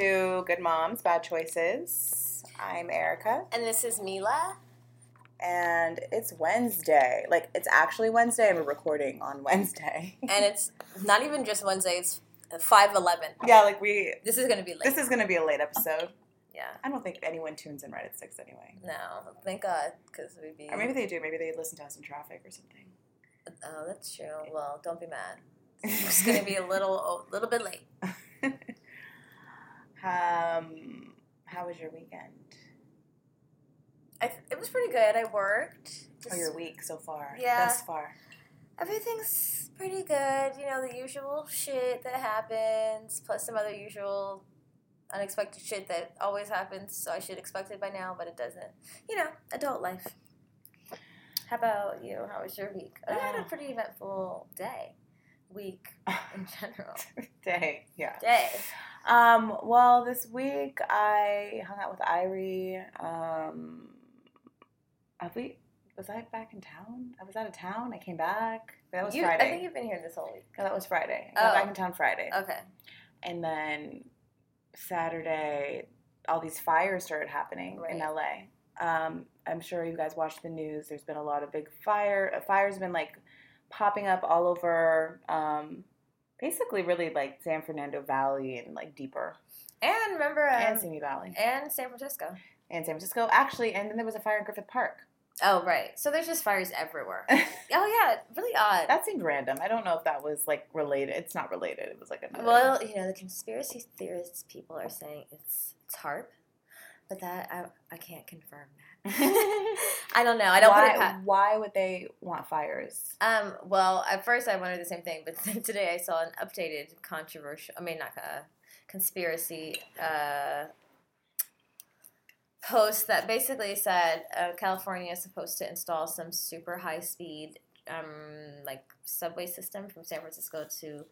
to Good Moms, Bad Choices. I'm Erica, And this is Milah. and it's Wednesday. Like, it's actually Wednesday, and we're recording on Wednesday. And it's not even just Wednesday, it's 5'11. yeah, like, we. This is going to be late. This is going to be a late episode. yeah. I don't think anyone tunes in right at 6 anyway. No, thank God, because we'd be. Or maybe they do. Maybe they listen to us in traffic or something. Oh, that's true. Well, don't be mad. It's going to be a little, a little bit late. Um, how was your weekend? I, it was pretty good. I worked. Oh, your week so far? Yeah. Thus far. Everything's pretty good. You know, the usual shit that happens, plus some other usual unexpected shit that always happens. So I should expect it by now, but it doesn't. You know, adult life. How about you? How was your week? I had a Oh. pretty eventful day, week in general. Day. Yeah. Day. Um, well, this week I hung out with Irie. Um, have we? Was I back in town? I was out of town. I came back. That was You- Friday. I think you've been here this whole week. No, that was Friday. I got Oh. back in town Friday, Okay. and then Saturday, all these fires started happening in LA. Um, I'm sure you guys watched the news. There's been a lot of big fire. Fires have been like popping up all over. Um, basically, really like San Fernando Valley and like deeper And remember, um, and Simi Valley. and San Francisco. and San Francisco. Actually, and then there was a fire in Griffith Park. Oh, right. So there's just fires everywhere. oh, yeah. Really odd. that seemed random. I don't know if that was like related. It's not related. It was like another. Well, you know, the conspiracy theorists people are saying it's it's HAARP, but that I, I can't confirm that. I don't know. I don't why, past. why would they want fires? Um, well, at first I wondered the same thing, but then today I saw an updated controversial. I mean, not a conspiracy uh, post that basically said uh, California is supposed to install some super high speed um, like subway system from San Francisco to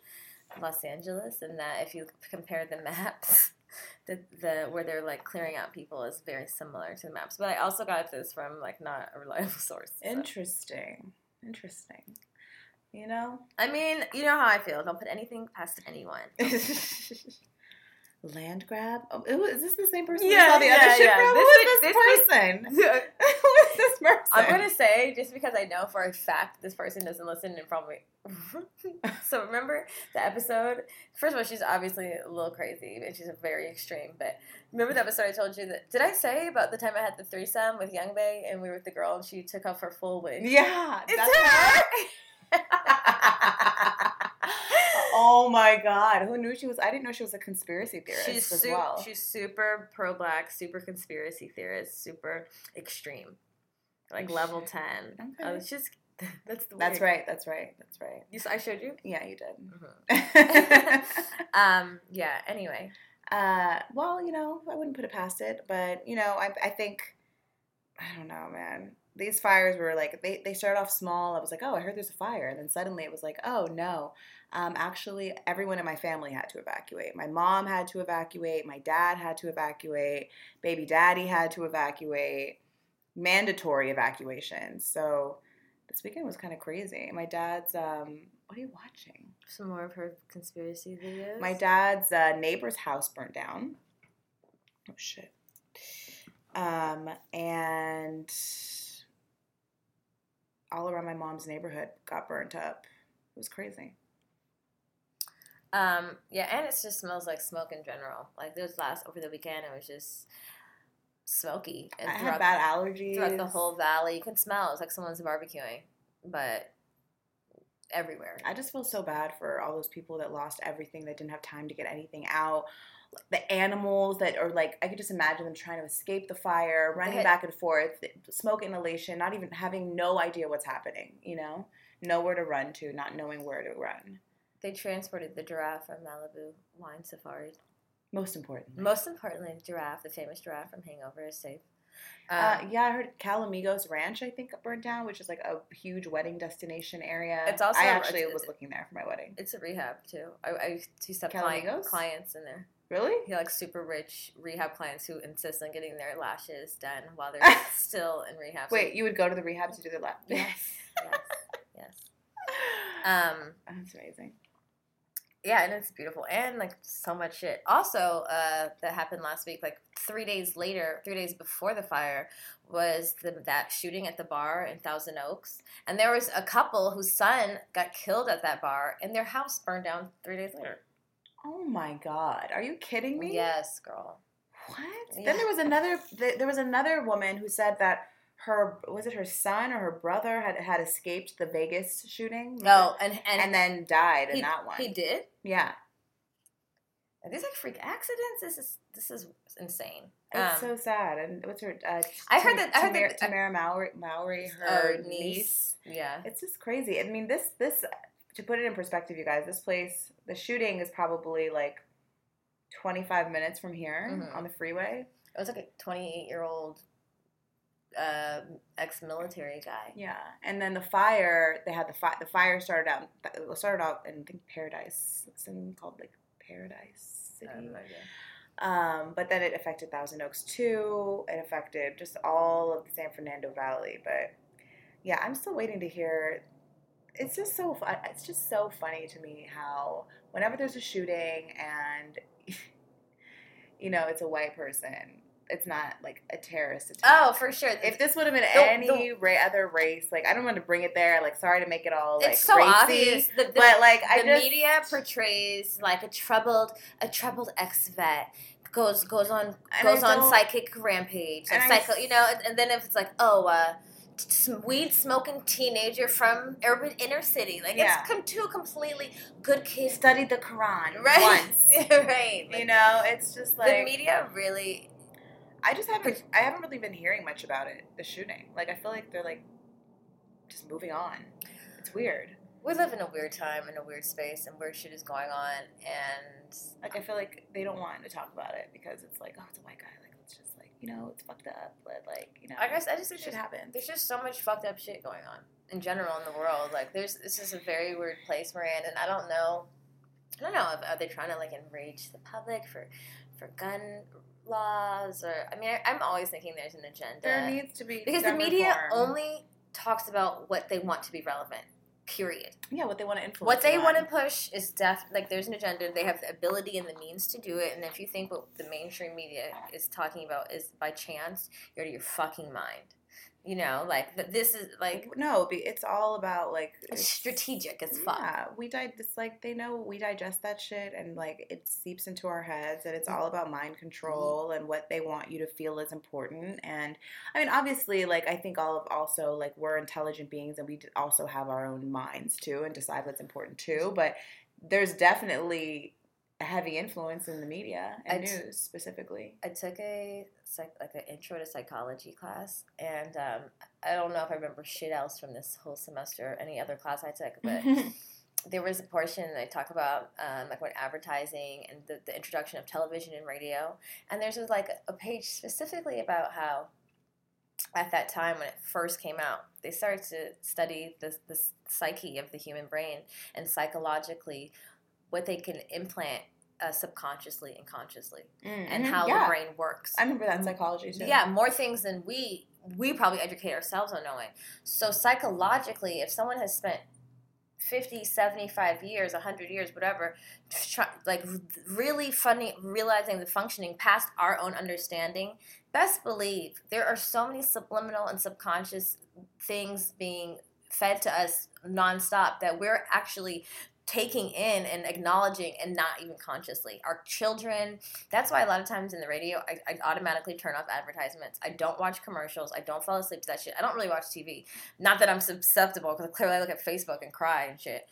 Los Angeles, and that if you compare the maps. The, the where they're like clearing out people is very similar to the maps, but I also got this from like not a reliable source. so. Interesting. Interesting. You know. I mean, you know how I feel. Don't put anything past anyone. Land grab? Oh, is this the same person Yeah, yeah, other shit yeah. This Who is- is this, this person? Who is this person? I'm gonna say just because I know for a fact this person doesn't listen and probably. so remember the episode? First of all, she's obviously a little crazy and she's a very extreme. But remember the episode I told you that? Did I say about the time I had the threesome with Young Bay and we were with the girl and she took off her full wig? Yeah, It's that's her. oh my god, who knew she was? I didn't know she was a conspiracy theorist She's as su- well. she's super pro black, super conspiracy theorist, super extreme, like level ten. Okay. Oh, it's just that's the that's right. That's right. That's right. You, I showed you. Yeah, you did. Mhm. Um. Yeah. Anyway. uh, well, you know, I wouldn't put it past it, but you know, I, I think, I don't know, man. These fires were like they they started off small. I was like, oh, I heard there's a fire, and then suddenly it was like, oh no. Um, actually, everyone in my family had to evacuate. My mom had to evacuate. My dad had to evacuate. Baby daddy had to evacuate. Mandatory evacuation. So this weekend was kind of crazy. My dad's um, what are you watching? Some more of her conspiracy videos. My dad's uh, neighbor's house burned down. Oh shit. Um, and all around my mom's neighborhood got burnt up. It was crazy. Um. Yeah, and it just smells like smoke in general. Like this last over the weekend, it was just smoky. And I had bad allergies. throughout the whole valley. You can smell it's like someone's barbecuing, but everywhere. I just feel so bad for all those people that lost everything, that didn't have time to get anything out. The animals that are like, I could just imagine them trying to escape the fire, running had- back and forth, smoke inhalation, not even having no idea what's happening, you know? Nowhere to run to, not knowing where to run. They transported the giraffe from Malibu Wine Safari. Most importantly. Most importantly, the giraffe, the famous giraffe from Hangover, is safe. Uh, Um, yeah, I heard Calamigos Ranch, I think, burned down, which is like a huge wedding destination area. It's also- I actually it's- was looking there for my wedding. it's a rehab too. I, I used to have client, clients in there. Really? He like super rich rehab clients who insist on getting their lashes done while they're still in rehab. Wait, you would go to the rehab to do the lashes? yes, yes, yes. Um, That's amazing. Yeah, and it's beautiful and like so much shit. Also, uh, that happened last week. Like three days later, three days before the fire, was the, that shooting at the bar in Thousand Oaks, and there was a couple whose son got killed at that bar, and their house burned down three days later. Oh my god, are you kidding me? Yes, girl. What? Yeah. Then there was another. th- There was another woman who said that her was it her son or her brother had had escaped the Vegas shooting. No, and and, and then died in that one. he did. Yeah, Are these like freak accidents? This is this is insane. it's Um, so sad. And what's her? Uh, I heard that- I heard Tamera, that- Tamera Mowry, Mowry, her niece. niece. Yeah. It's just crazy. I mean, this this to put it in perspective, you guys, this place, the shooting is probably like twenty five minutes from here Mhm. on the freeway. It was like a 28 year old uh, ex military guy. Yeah, and then the fire. They had the fire. The fire started out. It started out in I think Paradise. It's in called like Paradise City. Um, but then it affected Thousand Oaks too. It affected just all of the San Fernando Valley. But yeah, I'm still waiting to hear. It's just so fun. It's just so funny to me how whenever there's a shooting and you know it's a white person, it's not like a terrorist attack. Oh, for sure. If this would have been The- any ra- other race, like I don't want to bring it there. Like, sorry to make it all like it's so racy, obvious. The, the, but like I the just media portrays like a troubled a troubled ex vet goes goes on goes on psychic rampage and like I psycho s- you know and, and then if it's like oh uh t- weed smoking teenager from urban inner city like Yeah. it's come to a completely good case. studied the Quran right once. right You know, it's just like the media really I just haven't I haven't really been hearing much about it. The shooting, like I feel like they're like just moving on. It's weird. we live in a weird time in a weird space and weird shit is going on and Like I feel like they don't want to talk about it because it's like, oh, it's a white guy. Like let's just like you know, it's fucked up. But like you know, I guess I just think shit happens. there's just so much fucked up shit going on in general in the world. Like there's this is a very weird place we're in, and I don't know. I don't know. If, are they trying to like enrage the public for for gun laws or? I mean, I, I'm always thinking there's an agenda There needs to be because the media reform. only talks about what they want to be relevant. Period. yeah what they want to influence. What they you want to push is def like there's an agenda. They have the ability and the means to do it. And if you think what the mainstream media is talking about is by chance, you're out of your fucking mind. You know, like th- this is like no, it's all about like it's strategic as fuck. Yeah, we di- It's like they know we digest that shit, and like it seeps into our heads, and it's mm. all about mind mm-hmm. control and what they want you to feel is important. And I mean, obviously, like I think all of also like we're intelligent beings, and we also have our own minds too, and decide what's important too. Mm-hmm. But there's definitely a heavy influence in the media and t- news specifically. I took a psych, like an intro to psychology class, and um, I don't know if I remember shit else from this whole semester or any other class I took, but there was a portion that I talk about um, like when advertising and the, the introduction of television and radio, and there's just, like a page specifically about how at that time when it first came out, they started to study the, the psyche of the human brain and psychologically what they can implant uh, subconsciously and consciously and Mhm, how yeah. the brain works. I remember that in psychology too. Yeah, more things than we we probably educate ourselves on knowing. So psychologically, if someone has spent 50, 75 years, 100 years, whatever, try, like really funny realizing the functioning past our own understanding, best believe there are so many subliminal and subconscious things being fed to us nonstop that we're actually taking in and acknowledging and not even consciously. Our children, that's why a lot of times in the radio, I, I automatically turn off advertisements. I don't watch commercials. I don't fall asleep to that shit. I don't really watch TV. Not that I'm susceptible, because clearly I look at Facebook and cry and shit.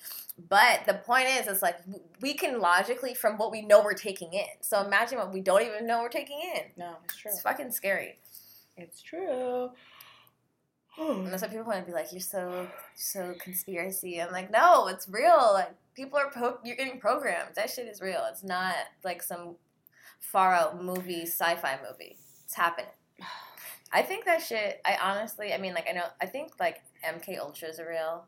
But the point is, it's like we can logically from what we know we're taking in. So imagine what we don't even know we're taking in. no, it's true. It's fucking scary. It's true. And that's why people want to be like, "You're so so conspiracy." I'm like, no, it's real. Like people are pro- you're getting programmed. That shit is real. It's not like some far out movie, sci-fi movie. It's happening. I think that shit. I honestly, I mean, like I know, I think like MK Ultra is a real.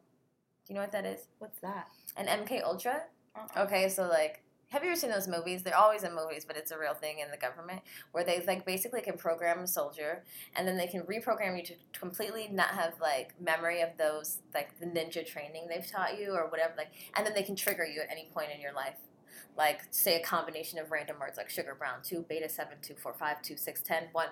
Do you know what that is? What's that? An MK Ultra? Uh-uh. Okay, so like have you ever seen those movies? They're always in movies, but it's a real thing in the government where they like basically can program a soldier, and then they can reprogram you to completely not have like memory of those like the ninja training they've taught you or whatever. Like, and then they can trigger you at any point in your life. Like, say a combination of random words like sugar brown, two beta seven, two four five, two six ten, one.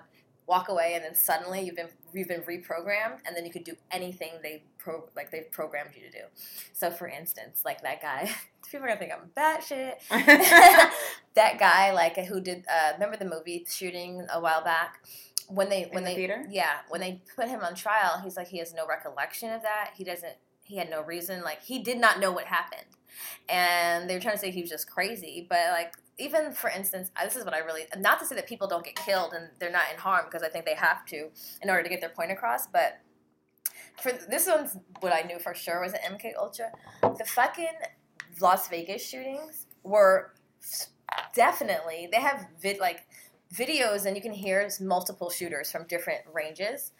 Walk away, and then suddenly you've been you've been reprogrammed, and then you could do anything they pro like they've programmed you to do. So, for instance, like that guy, people are gonna think I'm batshit. that guy, like who did uh, remember the movie shooting a while back when they when the they theater? yeah when they put him on trial, he's like he has no recollection of that. He doesn't. He had no reason. Like he did not know what happened, and they were trying to say he was just crazy. But like even for instance, this is what I really not to say that people don't get killed and they're not in harm because I think they have to in order to get their point across, but. For this one's what I knew for sure was an MK Ultra. The fucking Las Vegas shootings were definitely they have vid like videos and you can hear multiple shooters from different ranges.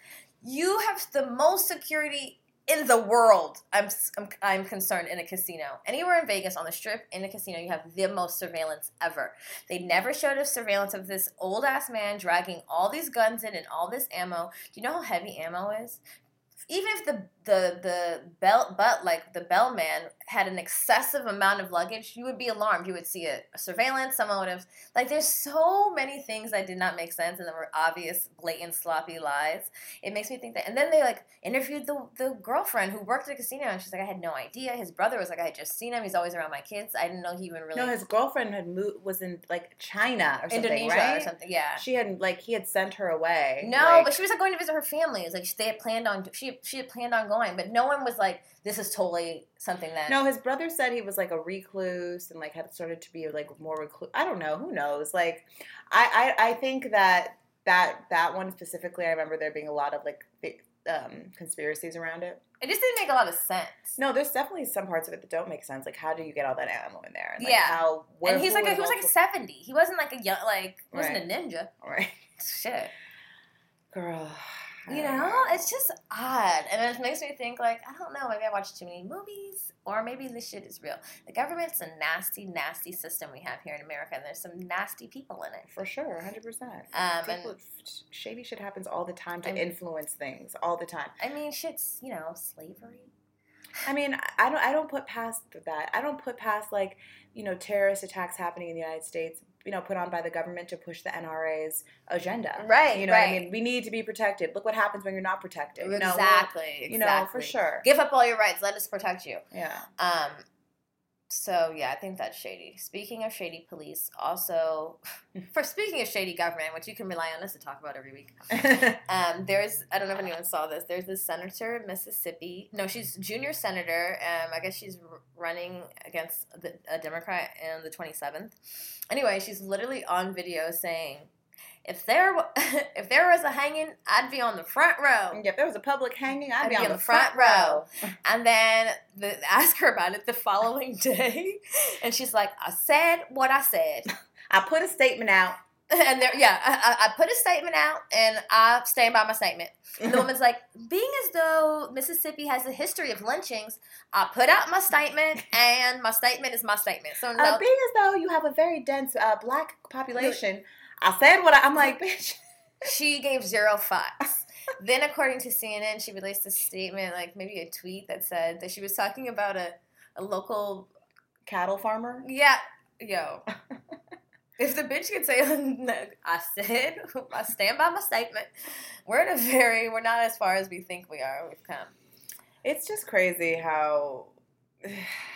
You have the most security in the world. I'm I'm, I'm concerned in a casino. Anywhere in Vegas on the strip in a casino you have the most surveillance ever. They never showed us surveillance of this old ass man dragging all these guns in and all this ammo. Do you know how heavy ammo is? even if the the the belt but like the bellman had an excessive amount of luggage, you would be alarmed. You would see a, a, surveillance. Someone would have like. There's so many things that did not make sense and there were obvious, blatant, sloppy lies. It makes me think that. And then they like interviewed the the girlfriend who worked at a casino, and she's like, I had no idea. His brother was like, I had just seen him. He's always around my kids. I didn't know he even really. No, his girlfriend had moved was in like China or something, Indonesia right? or something. Yeah. She had like he had sent her away. No, like- but she was like going to visit her family. It was like they had planned on she she had planned on going, but no one was like, "This is totally something that." No, his brother said he was like a recluse and like had started to be like more recluse. I don't know. Who knows? Like, I I, I think that that that one specifically, I remember there being a lot of like big, um, conspiracies around it. it just didn't make a lot of sense. No, there's definitely some parts of it that don't make sense. Like, how do you get all that ammo in there? And, like, Yeah. How? Where, and he's like a, he was like multiple- seventy. He wasn't like a young like he wasn't a ninja. right, Shit. girl. I You know, it's just odd, and it makes me think like I don't know. Maybe I watch too many movies, or maybe this shit is real. The government's a nasty, nasty system we have here in America, and there's some nasty people in it. For sure, hundred percent. Um, and shady shit happens all the time to And- influence things all the time. I mean, shit's you know slavery. I mean, I don't. I don't put past that. I don't put past like you know terrorist attacks happening in the United States. You know, put on by the government to push the NRA's agenda. Right, You know what I mean? We need to be protected. Look what happens when you're not protected. You know, exactly. You know, for sure. Give up all your rights. Let us protect you. Yeah. Um, so yeah, I think that's shady. Speaking of shady police, also for speaking of shady government, which you can rely on us to talk about every week. Um, there's I don't know if anyone saw this. There's this senator in Mississippi. No, she's junior senator. Um, I guess she's r- running against the, a Democrat in the 27th. Anyway, she's literally on video saying, "If there if there was a hanging, I'd be on the front row." if there was a public hanging, I'd, I'd be, on, the front, row. And then the, ask her about it the following day, and she's like, "I said what I said." I put a statement out. And there, yeah, I, I- I put a statement out, and I stand by my statement. And the woman's like, being as though Mississippi has a history of lynchings, I put out my statement, and my statement is my statement. So no, Uh, being as though you have a very dense uh, black population, I said what I, I'm like, bitch. she gave zero fucks. then, according to CNN, she released a statement, like maybe a tweet that said that she was talking about a, a local, Cattle farmer. yeah, yo. If the bitch could say, I said, I stand by my statement, we're in a very, we're not as far as we think we are. We've come. It's just crazy how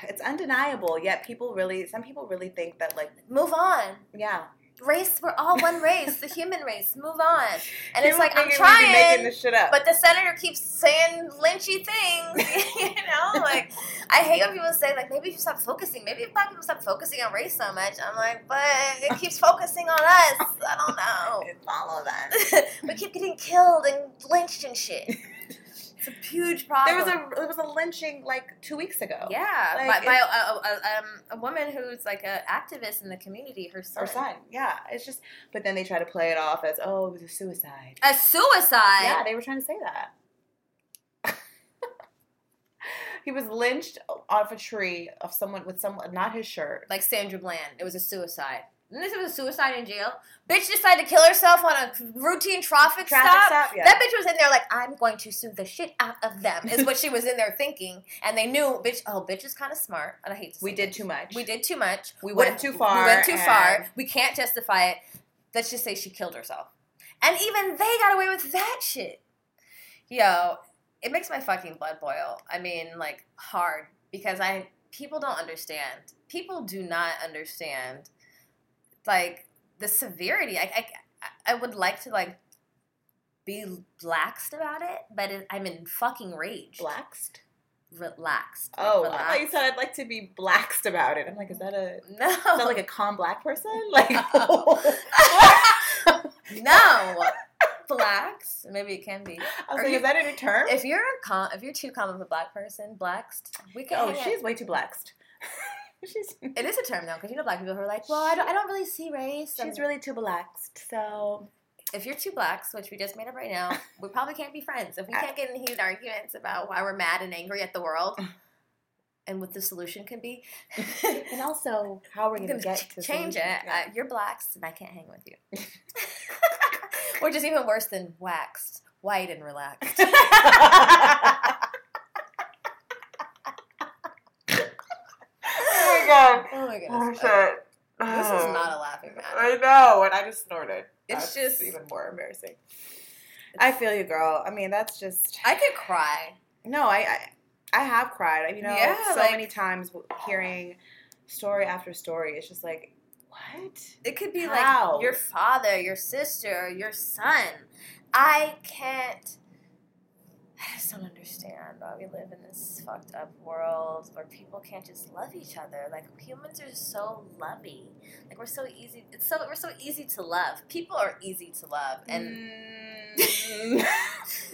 it's undeniable. Yet people really, some people really think that like, Move on. yeah. Race, we're all one race, the human race. Move on. And it's like, I'm thinking we be making trying, this shit up. but the senator keeps saying lynchy things. you know, like, I hate when people say, like, maybe if you stop focusing, maybe if black people stop focusing on race so much. I'm like, but it keeps focusing on us. I don't know. Of that. we keep getting killed and lynched and shit. It's a huge problem. There was a there was a lynching like two weeks ago. yeah, Like, by, by a, a, um, a woman who's like an activist in the community. Her son. Or son. Yeah. It's just but then they try to play it off as, oh, it was a suicide. A suicide. Yeah, they were trying to say that. he was lynched off a tree of someone with someone not his shirt. like Sandra Bland. It was a suicide. And this was a suicide in jail. Bitch decided to kill herself on a routine traffic, Traffic stop. stop, yeah. That bitch was in there like, I'm going to sue the shit out of them, is what she was in there thinking. And they knew, bitch, oh, bitch is kind of smart. And I hate We did too much. We did too much. We went too far, We went too far. We can't justify it. Let's just say she killed herself. And even they got away with that shit. Yo, it makes my fucking blood boil. I mean, like hard because I people don't understand. People do not understand like the severity. I I, I would like to like be laxed about it, but it, I'm in fucking rage. Blaxed? Relaxed. Oh, I thought you said I'd like to be blaxed about it. I'm like, is that a no. is that like a calm black person? Like no. Blacks. Maybe it can be. I was Are like, you- is that a new term? If you're a com- if you're too calm of a black person, blaxed, we can. oh, she's way too blaxed. She's It is a term though, because you know black people who are like, well, I don't, I don't really see race. she's really too blaxed. So if you're two blacks, which we just made up right now, we probably can't be friends. If we can't get in heated arguments about why we're mad and angry at the world, and what the solution can be, and also how we're gonna gonna get ch- to change it. solution. Uh, you're blacks, and I can't hang with you. Which is even worse than waxed, white and relaxed. oh my god. Oh my Oh goodness. shit. This is Oh. not a laughing matter. I know, and I just snorted. It's That's just- even more embarrassing. I feel you, girl. I mean, that's just I could cry. no. I I, I have cried. You know, Yeah, so like- many times hearing story after story. It's just like, what? It could be How? like your father, your sister, your son. I can't. I just don't understand why we live in this fucked up world where people can't just love each other. Like humans are so lovey. Like we're so easy. It's so we're so easy to love. People are easy to love, and Mm.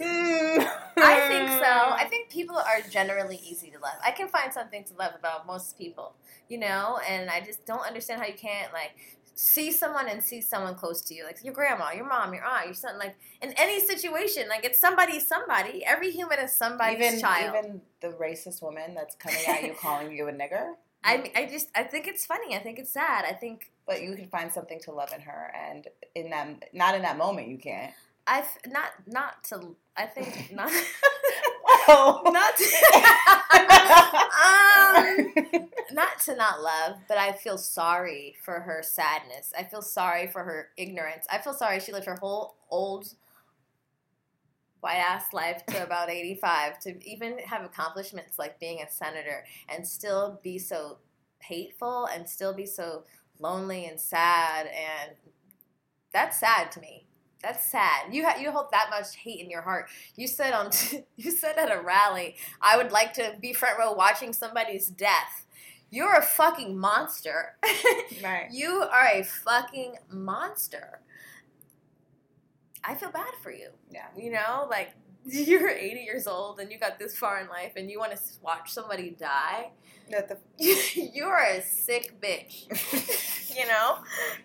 I think so. I think people are generally easy to love. I can find something to love about most people, you know, and I just don't understand how you can't like see someone and see someone close to you, like your grandma, your mom, your aunt, your son, like in any situation, like it's somebody, somebody. Every human is somebody's even child. even the racist woman that's coming at you calling you a nigger. I mean, I just I think it's funny. I think it's sad. I think But you can find something to love in her, and in that, not in that moment, you can't. I've not not to. I think not. Not to, um, not to not love, but I feel sorry for her sadness. I feel sorry for her ignorance. I feel sorry she lived her whole old white ass life to about 85 to even have accomplishments like being a senator and still be so hateful and still be so lonely and sad and that's sad to me. That's sad. You ha- you hold that much hate in your heart. You said on you said at a rally, I would like to be front row watching somebody's death. You're a fucking monster. right. you are a fucking monster. I feel bad for you. Yeah. You know, like you're 80 years old and you got this far in life and you want to watch somebody die. The, You're a sick bitch. you know?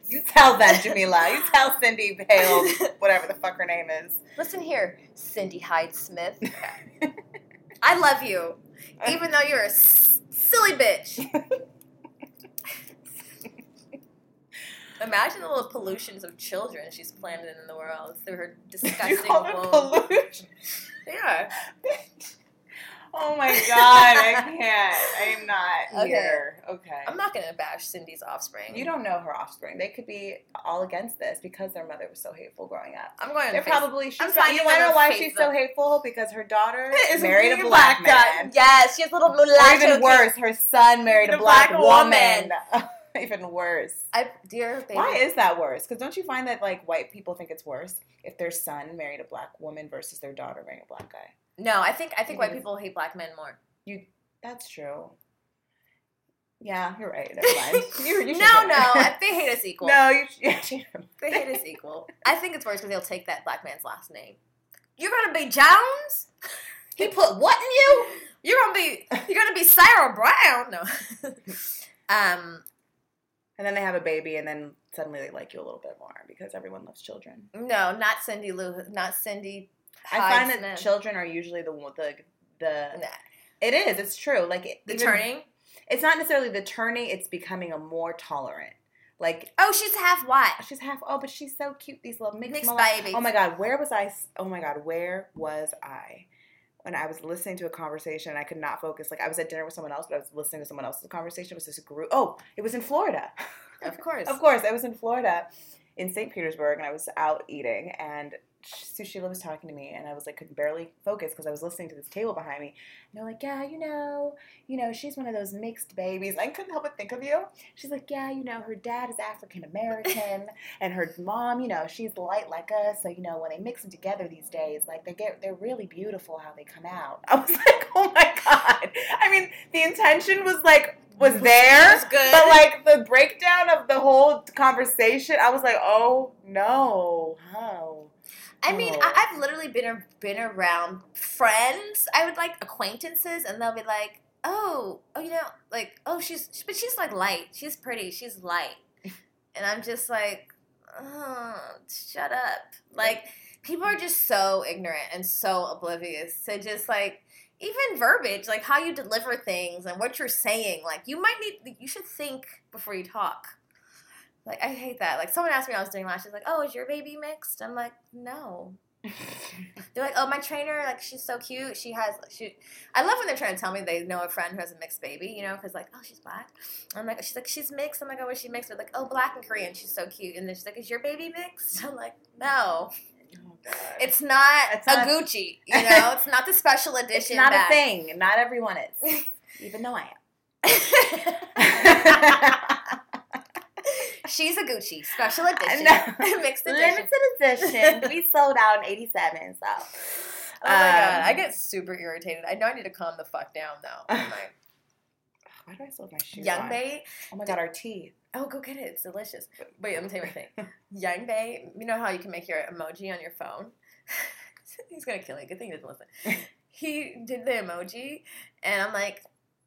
you tell that, Jamila. You tell Cindy Hale, whatever the fuck her name is. Listen here, Cindy Hyde Smith. I love you, even though you're a s- silly bitch. Imagine the little pollutions of children she's planted in the world through her disgusting you call womb. pollution? Yeah. Oh my god, I can't. I'm not Okay. here. Okay. I'm not gonna bash Cindy's offspring. You don't know her offspring. They could be all against this because their mother was so hateful growing up. I'm going to They're face- probably. She's I'm you finding want to know why she's so hateful? Because her daughter Is married a black, man. Yes, she has little mulatto. Or even worse, her son married a black, black woman. even worse. I, dear baby. Why is that worse? Because don't you find that like white people think it's worse if their son married a black woman versus their daughter marrying a black guy? no, I think I think white people hate black men more. You, that's true. Yeah, you're right. You, you no, no, they hate us equal. no, you. should- They hate us equal. I think it's worse because they'll take that black man's last name. You're gonna be Jones. He put what in you? You're gonna be. You're gonna be Sarah Brown. No. um. And then they have a baby, and then suddenly they like you a little bit more because everyone loves children. No, not Cindy Lou. Not Cindy. I find that children are usually the the the Nah. It is. It's true. Like it, The even- turning. It's not necessarily the turning. It's becoming a more tolerant. Like Oh, she's half white. she's half. Oh, but she's so cute. These little mixed, Mixed babies. Oh my god, where was I? Oh my god, where was I? When I was listening to a conversation, I could not focus. Like I was at dinner with someone else, but I was listening to someone else's conversation. It was this group. Oh, it was in Florida. Of course. Of course, I was in Florida, in St. Petersburg, and I was out eating, and so Sheila was talking to me, and I was like, could barely focus because I was listening to this table behind me. And they're like, yeah, you know, you know, she's one of those mixed babies. I couldn't help but think of you. She's like, yeah, you know, her dad is African American, and her mom, you know, she's light like us. So you know, when they mix them together these days, like they get, they're really beautiful how they come out. I was like, oh my god. I mean, the intention was like was there, was good. but like the breakdown of the whole conversation, I was like, oh no, how? I mean, Oh. I, I've literally been a, been around friends. I would like acquaintances, and they'll be like, "Oh, oh, you know, like, oh, she's, but she's like light. She's pretty. She's light." And I'm just like, oh, shut up. Like, people are just so ignorant and so oblivious to just like even verbiage, like how you deliver things and what you're saying. Like, you might need, you should think before you talk. Like, I hate that. Like, someone asked me when I was doing lashes, like, oh, is your baby mixed? I'm like, no. They're like, oh, my trainer, like, she's so cute. She has, she. I love when they're trying to tell me they know a friend who has a mixed baby, you know, because like, oh, she's black. I'm like, she's like, she's mixed. I'm like, oh, is she mixed? They're like, oh, black and Korean. She's so cute. And then she's like, is your baby mixed? I'm like, no, Oh, it's not It's a not- Gucci. You know, it's not the special edition. It's not bag. a thing. Not everyone is, even though I am. She's a Gucci special edition, know. mixed edition. Limited edition. we sold out in '87, so. Oh my god, Um, I get super irritated. I know I need to calm the fuck down though. Like, Why do I still have my shoes Young on? Bay. Oh my god, our tea. Oh, go get it. It's delicious. Wait, let me tell you one thing. Young Bay, you know how you can make your emoji on your phone? He's gonna kill me. Good thing he doesn't listen. He did the emoji, and I'm like,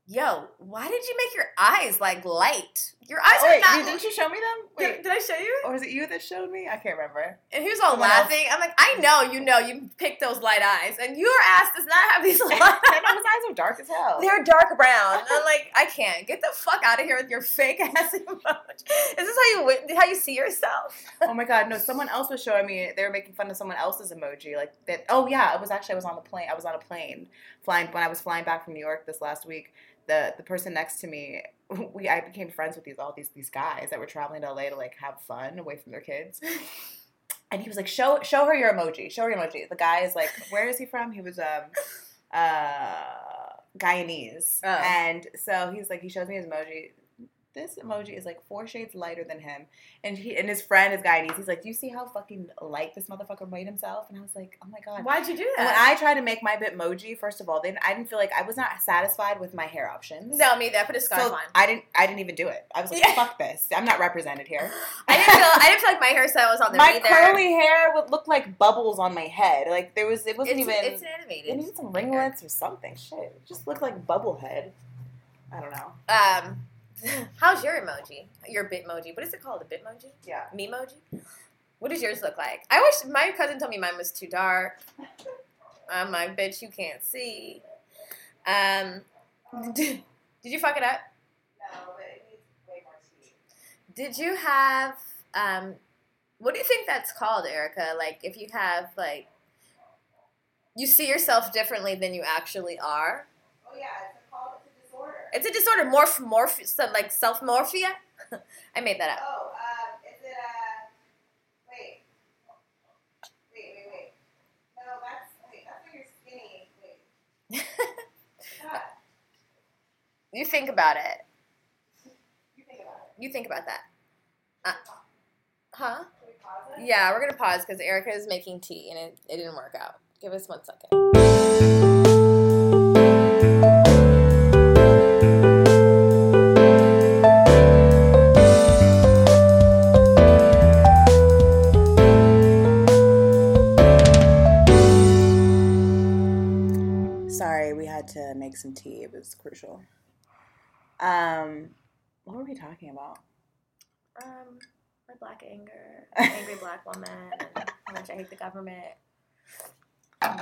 yo, why did you make your eyes like light? Your eyes Oh, are wait, not. you- didn't you show me them? did, Wait, did I show you? or was it you that showed me? I can't remember. And he was all Someone else. laughing. I'm like, I know you know you picked those light eyes, and your ass does not have these light eyes. His eyes. eyes are dark as hell. They're dark brown. I'm like, I can't. Get the fuck out of here with your fake ass emoji. Is this how you how you see yourself? oh my god, no! Someone else was showing me. They were making fun of someone else's emoji, like that. Oh yeah, it was actually I was on the plane. I was on a plane flying when I was flying back from New York this last week. The the person next to me, we I became friends with these all these these guys that were traveling to LA to like have fun away from their kids. And he was like, "Show show her your emoji. Show her your emoji." The guy is like, "Where is he from?" He was um uh Guyanese, Oh. and so he's like, he shows me his emoji. This emoji is like four shades lighter than him, and he and his friend is Guyanese. He's like, "Do you see how fucking light this motherfucker made himself?" And I was like, "Oh my god." Why'd you do And when I tried to make my Bitmoji, first of all, then I didn't feel like I was not satisfied with my hair options. no, me. That put a scarf so on. I didn't. I didn't even do it. I was like, Yeah. "Fuck this! I'm not represented here." I didn't feel. I didn't feel like my hairstyle was on there my either. curly hair would look like bubbles on my head. Like there was, it wasn't It's, even. it's animated. it needed some ringlets or something. Shit, it just looked like bubble head. I don't know. Um, how's your emoji? Your Bitmoji. What is it called? A Bitmoji? Yeah. Memoji? What does yours look like? I wish my cousin told me mine was too dark. I'm like, bitch, you can't see. Um, did, you fuck it up? No, but it needs way more tea. Did you have um what do you think that's called, Erica? Like if you have like you see yourself differently than you actually are. Oh yeah, it's called it's a disorder. It's a disorder, morph morph some like self morphia. I made that up. Oh, um, is it uh? Wait. Wait, wait, wait. No, that's wait. That's when you're skinny. Wait. You think about it. you think about it. You think about that. Uh, huh? Can we pause it? Yeah, we're gonna pause because Erica is making tea and it, it didn't work out. Give us one second. Make some tea. It was crucial. Um, what were we talking about? Um, my black anger, angry black woman, and how much I hate the government,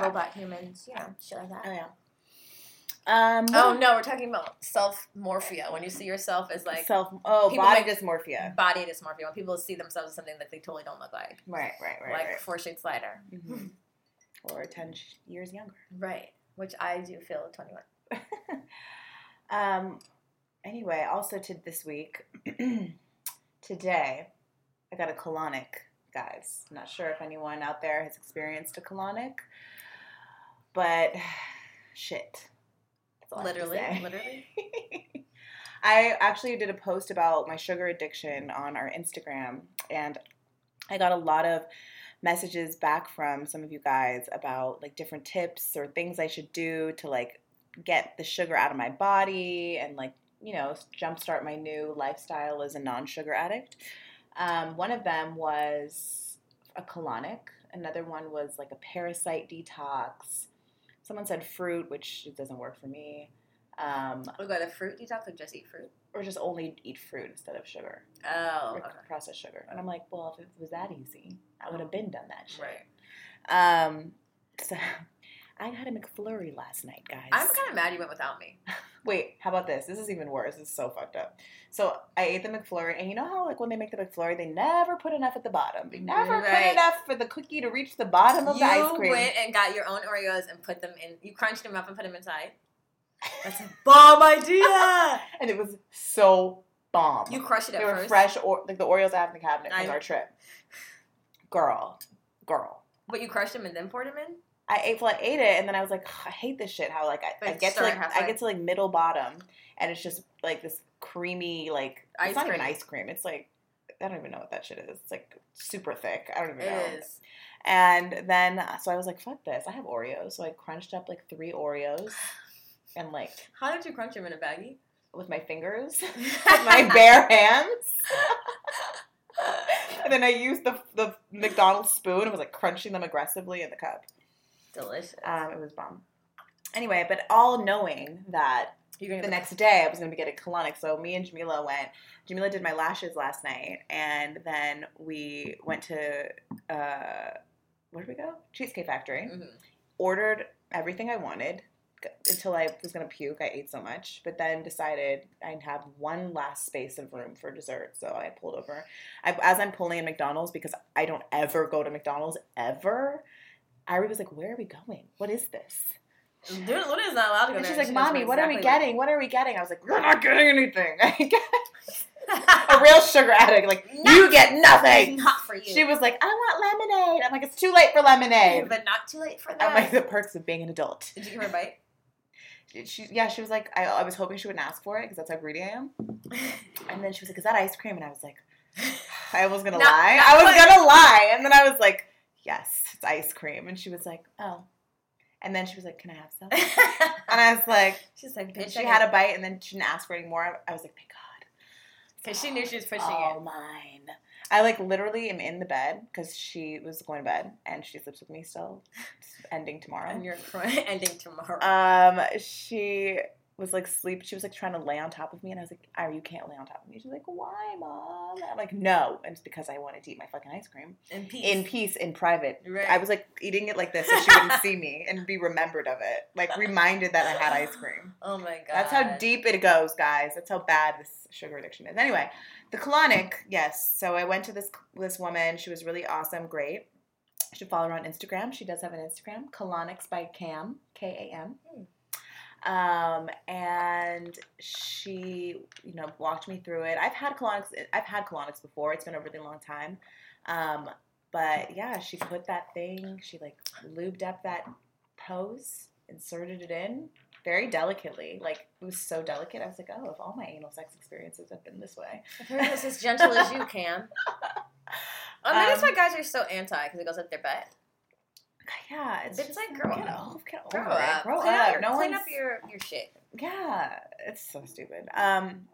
robot humans, you know, shit like that. Oh yeah. Um, Oh no, we're talking about self morphia. When you see yourself as like self. Oh, body make- dysmorphia. body dysmorphia, when people see themselves as something that they totally don't look like, Right, right, right, like right. four shades lighter. Mhm. Or ten sh- years younger. Right. Which I do feel 21. um. Anyway, also to this week, today, I got a colonic, guys. I'm not sure if anyone out there has experienced a colonic, but shit. I Literally, literally. I actually did a post about my sugar addiction on our Instagram, and I got a lot of messages back from some of you guys about like different tips or things I should do to like get the sugar out of my body and like you know jumpstart my new lifestyle as a non-sugar addict. Um, one of them was a colonic. Another one was like a parasite detox. Someone said fruit, which doesn't work for me. Um, We got a fruit detox or just eat fruit? or just only eat fruit instead of sugar Oh, or okay. processed sugar. And I'm like, well, if it was that easy, I would have been done that shit. Right. Um, so I had a McFlurry last night, guys. I'm kind of mad you went without me. Wait, how about this? This is even worse. This is so fucked up. So I ate the McFlurry, and you know how like when they make the McFlurry, they never put enough at the bottom. They never put enough for the cookie to reach the bottom of you the ice cream. You went and got your own Oreos and put them in. You crunched them up and put them inside. That's a bomb idea. and it was so bomb. You crushed it they were first. fresh, or like the Oreos I have in the cabinet from our trip. Girl, girl. But you crushed them and then poured them in. I ate, well, I ate it, and then I was like, I hate this shit. How like I, I get to like halfway. I get to like middle bottom, and it's just like this creamy like Ice it's not even cream. ice cream. It's like I don't even know what that shit is. It's like super thick. I don't even know. It is. And then uh, so I was like, fuck this. I have Oreos, so I crunched up like three Oreos, and like How did you crunch them in a baggie? with my fingers, with my bare hands. and then I used the the McDonald's spoon and was like crunching them aggressively in the cup. Delicious. Um, it was bomb. Anyway, but all knowing that You're gonna the next day I was going to be getting colonic, so me and Jamila went. Jamila did my lashes last night, and then we went to uh, where did we go? Cheesecake Factory. Mhm. Ordered everything I wanted until I was going to puke. I ate so much, but then decided I'd have one last space of room for dessert, so I pulled over. I, as I'm pulling in McDonald's because I don't ever go to McDonald's ever. Ari was like, "Where are we going? What is this?" Dude, Luna's not allowed to go And she's like, She "Mommy, what are we exactly getting? What are we getting?" I was like, "You're not getting anything." I get what- a real sugar addict. Like, you get nothing. Not for you. She was like, "I want lemonade." I'm like, "It's too late for lemonade." but not too late for that. I'm like, the perks of being an adult. Did you give her a bite? She, yeah, she was like, I, I was hoping she wouldn't ask for it because that's how greedy I am. And then she was like, "Is that ice cream?" And I was like, I was gonna Not- lie. not I was gonna lie, and then I was like, "Yes, it's ice cream." And she was like, "Oh." And then she was like, "Can I have some?" And I was like, she's like, and bitch. she had a bite, and then she didn't ask for any more. I was like, "Thank God." because she knew she was pushing all it. mine. I like literally am in the bed because she was going to bed and she sleeps with me still. It's ending tomorrow. And you're crying, ending tomorrow. Um, she was like sleep. She was like trying to lay on top of me, and I was like, "Ira, you can't lay on top of me." She's like, "Why, mom?" I'm like, "No," and it's because I wanted to eat my fucking ice cream in peace. in peace, in private. Right. I was like eating it like this so she wouldn't see me and be remembered of it, like reminded that I had ice cream. oh my god. That's how deep it goes, guys. That's how bad this sugar addiction is. Anyway, the colonic, yes. So I went to this this woman. She was really awesome, great. You should follow her on Instagram. She does have an Instagram, Colonics by Kam, K A M. Hmm. Um, and she, you know, walked me through it. I've had colonics. I've had colonics before. It's been a really long time. Um, but yeah, she put that thing. She like lubed up that pose, inserted it in very delicately. Like it was so delicate. I was like, oh, if all my anal sex experiences have been this way. If it was as gentle as you can. Maybe that's Um, why guys are so anti because it goes up their butt. Yeah, it's, It's just like, grow get, up. o- get Grow over up. it. Grow clean up. Up your, no clean one's up your your shit. yeah. It's so stupid. Um,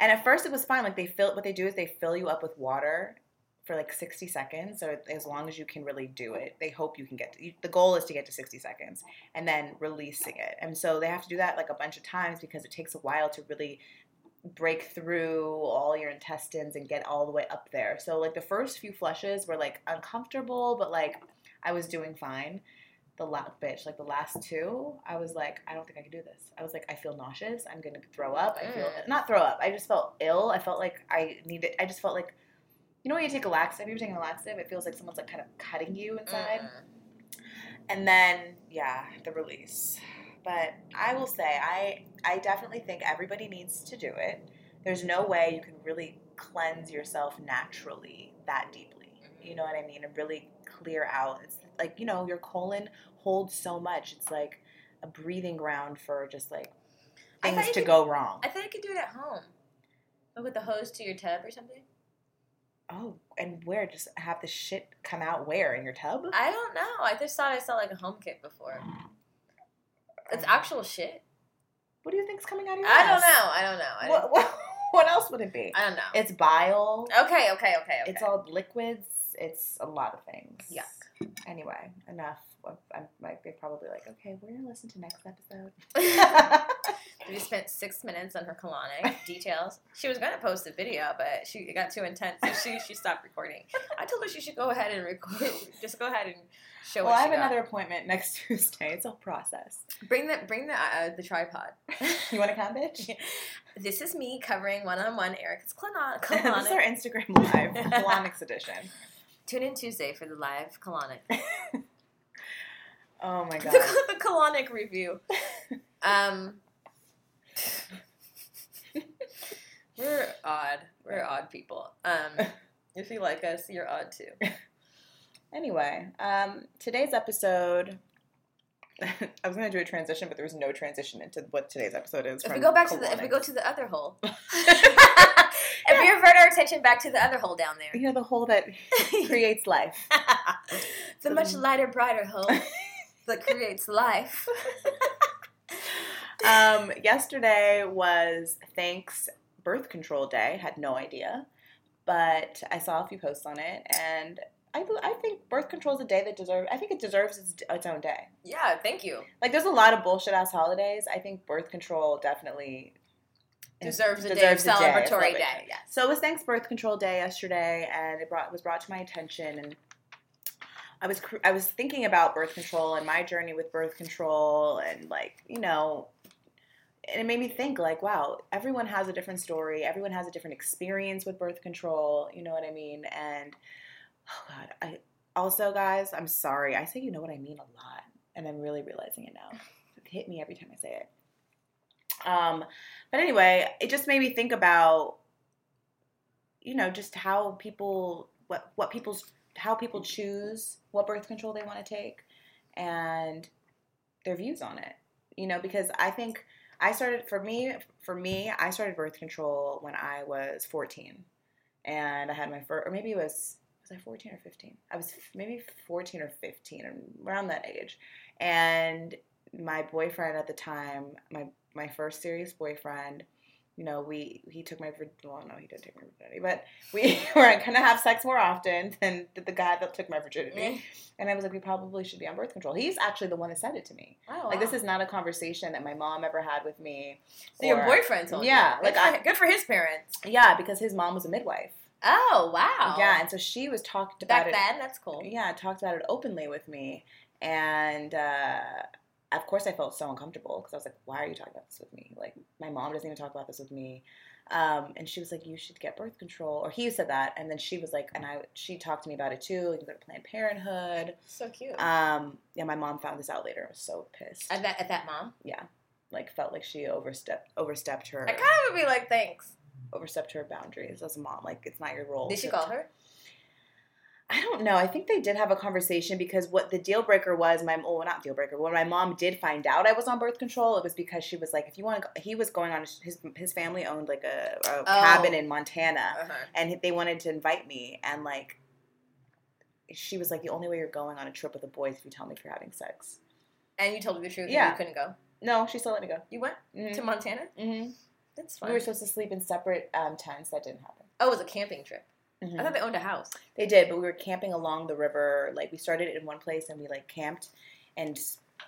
and at first it was fine. Like they fill what they do is they fill you up with water for like 60 seconds. So as long as you can really do it, they hope you can get to, you, the goal is to get to 60 seconds and then releasing it. And so they have to do that like a bunch of times because it takes a while to really break through all your intestines and get all the way up there. So like the first few flushes were like uncomfortable, but like I was doing fine. the last bitch, like the last two, I was like, I don't think I can do this. I was like, I feel nauseous. I'm gonna throw up. I feel Mm. not throw up. I just felt ill. I felt like I needed. I just felt like, you know, when you take a laxative, you're taking a laxative, it feels like someone's like kind of cutting you inside. Mm. And then yeah, the release. But I will say, I I definitely think everybody needs to do it. There's no way you can really cleanse yourself naturally that deeply. You know what I mean? And really clear out. It's like you know your colon holds so much. It's like a breathing ground for just like things to could- go wrong. I thought you could do it at home. Like with the hose to your tub or something. Oh, and where? Just have the shit come out where in your tub? I don't know. I just thought I saw like a home kit before. It's um, actual shit. What do you think's coming out of your I don't know. I don't know. I, What, what, what else would it be? I don't know. It's bile. Okay, okay, okay, okay. It's all liquids. It's a lot of things. Yuck. Anyway, enough. I might be probably like, okay, we're gonna listen to next episode. we spent six minutes on her colonic details. She was gonna post a video, but she it got too intense, so she she stopped recording. I told her she should go ahead and record. Just go ahead and show well, I have got. another appointment next Tuesday. It's a process. Bring the bring the uh, the tripod. You want to come, bitch? this is me covering one on one Eric's colonic. this is our. Instagram live, Colonics edition. Tune in Tuesday for the live colonic. Oh my god. the, the colonic review. Um, we're odd. We're odd people. Um, if you like us, you're odd too. Anyway, um, today's episode. I was gonna do a transition, but there was no transition into what today's episode is. If we go back to the if we go to the other hole, if we avert our attention back to the other hole down there, you know the hole that creates life. the much lighter, brighter hole that creates life. um, yesterday was thanks birth control day. Had no idea, but I saw a few posts on it, and I, I think birth control is a day that deserves. I think it deserves its, its own day. yeah, thank you. Like, there's a lot of bullshit ass holidays. I think birth control definitely Deserves a day of celebratory celebration. day. Yes. So it was Thanks Birth Control Day yesterday, and it brought was brought to my attention, and I was I was thinking about birth control and my journey with birth control, and like you know, and it made me think like, wow, everyone has a different story, everyone has a different experience with birth control. You know what I mean? And oh god, I also guys, I'm sorry, I say you know what I mean a lot, and I'm really realizing it now. It hit me every time I say it. Um, but anyway, it just made me think about you know just how people what what people's how people choose what birth control they want to take and their views on it you know because i think i started for me for me i started birth control when i was 14 and i had my first or maybe it was was i 14 or 15 i was maybe 14 or 15 around that age. And my boyfriend at the time my my first serious boyfriend you know, we he took my well, no, he didn't take my virginity, but we were gonna have sex more often than the, the guy that took my virginity. And I was like, we probably should be on birth control. He's actually the one that said it to me. Oh, Like this is not a conversation that my mom ever had with me. so your or- boyfriend told Yeah, you. like good, I- for, good for his parents. Yeah, because his mom was a midwife. Oh wow. Yeah, and so she was talked about Back it. then, that's cool. Yeah, talked about it openly with me, and uh, of course I felt so uncomfortable because I was like, "Why are you talking about this with me? Like, my mom doesn't even talk about this with me." Um, and she was like, "You should get birth control," or he said that, and then she was like, and I she talked to me about it too. You can go to Planned Parenthood. So cute. Um, yeah, my mom found this out later. I was so pissed. at that at that mom, Yeah. like, felt like she overstepped overstepped her I kind of would be like, thanks. overstepped her boundaries as a mom. Like, it's not your role. Did she call her? I don't know. I think they did have a conversation because what the deal breaker was, my well, not deal breaker. When my mom did find out I was on birth control, it was because she was like, if you want to, he was going on his his family owned like a, a cabin in Montana, Uh-huh. and they wanted to invite me, and like, she was like, the only way you're going on a trip with a boy is if you tell me if you're having sex. And you told her the truth. Yeah. You couldn't go. No, she still let me go. You went Mhm. to Montana. Mhm. That's We were supposed to sleep in separate um, tents. That didn't happen. oh, it was a camping trip. Mhm. I thought they owned a house. They did, but we were camping along the river. Like we started in one place and we like camped and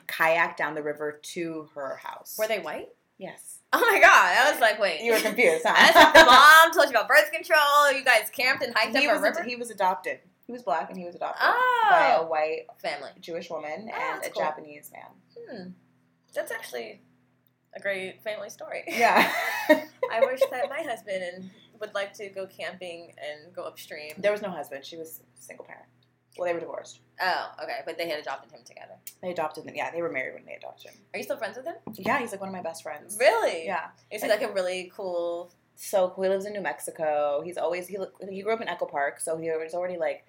kayaked down the river to her house. Were they white? Yes. Oh my god! I was like, wait. You were confused, huh? I thought the mom told you about birth control. You guys camped and hiked he up was a river. he was adopted. He He was black and he was adopted Oh. by a white family. Jewish woman Oh, and a cool. Japanese man. Hmm. That's actually a great family story. Yeah. I wish that my husband and would like to go camping and go upstream. there was no husband. She was single parent. Well, they were divorced. Oh, okay, but they had adopted him together. They adopted him. Yeah, they were married when they adopted him. Are you still friends with him? Yeah, he's like one of my best friends. Really? Yeah. Is he like a really cool? so cool. He lives in New Mexico. He's always he look- he grew up in Echo Park, so he was already like,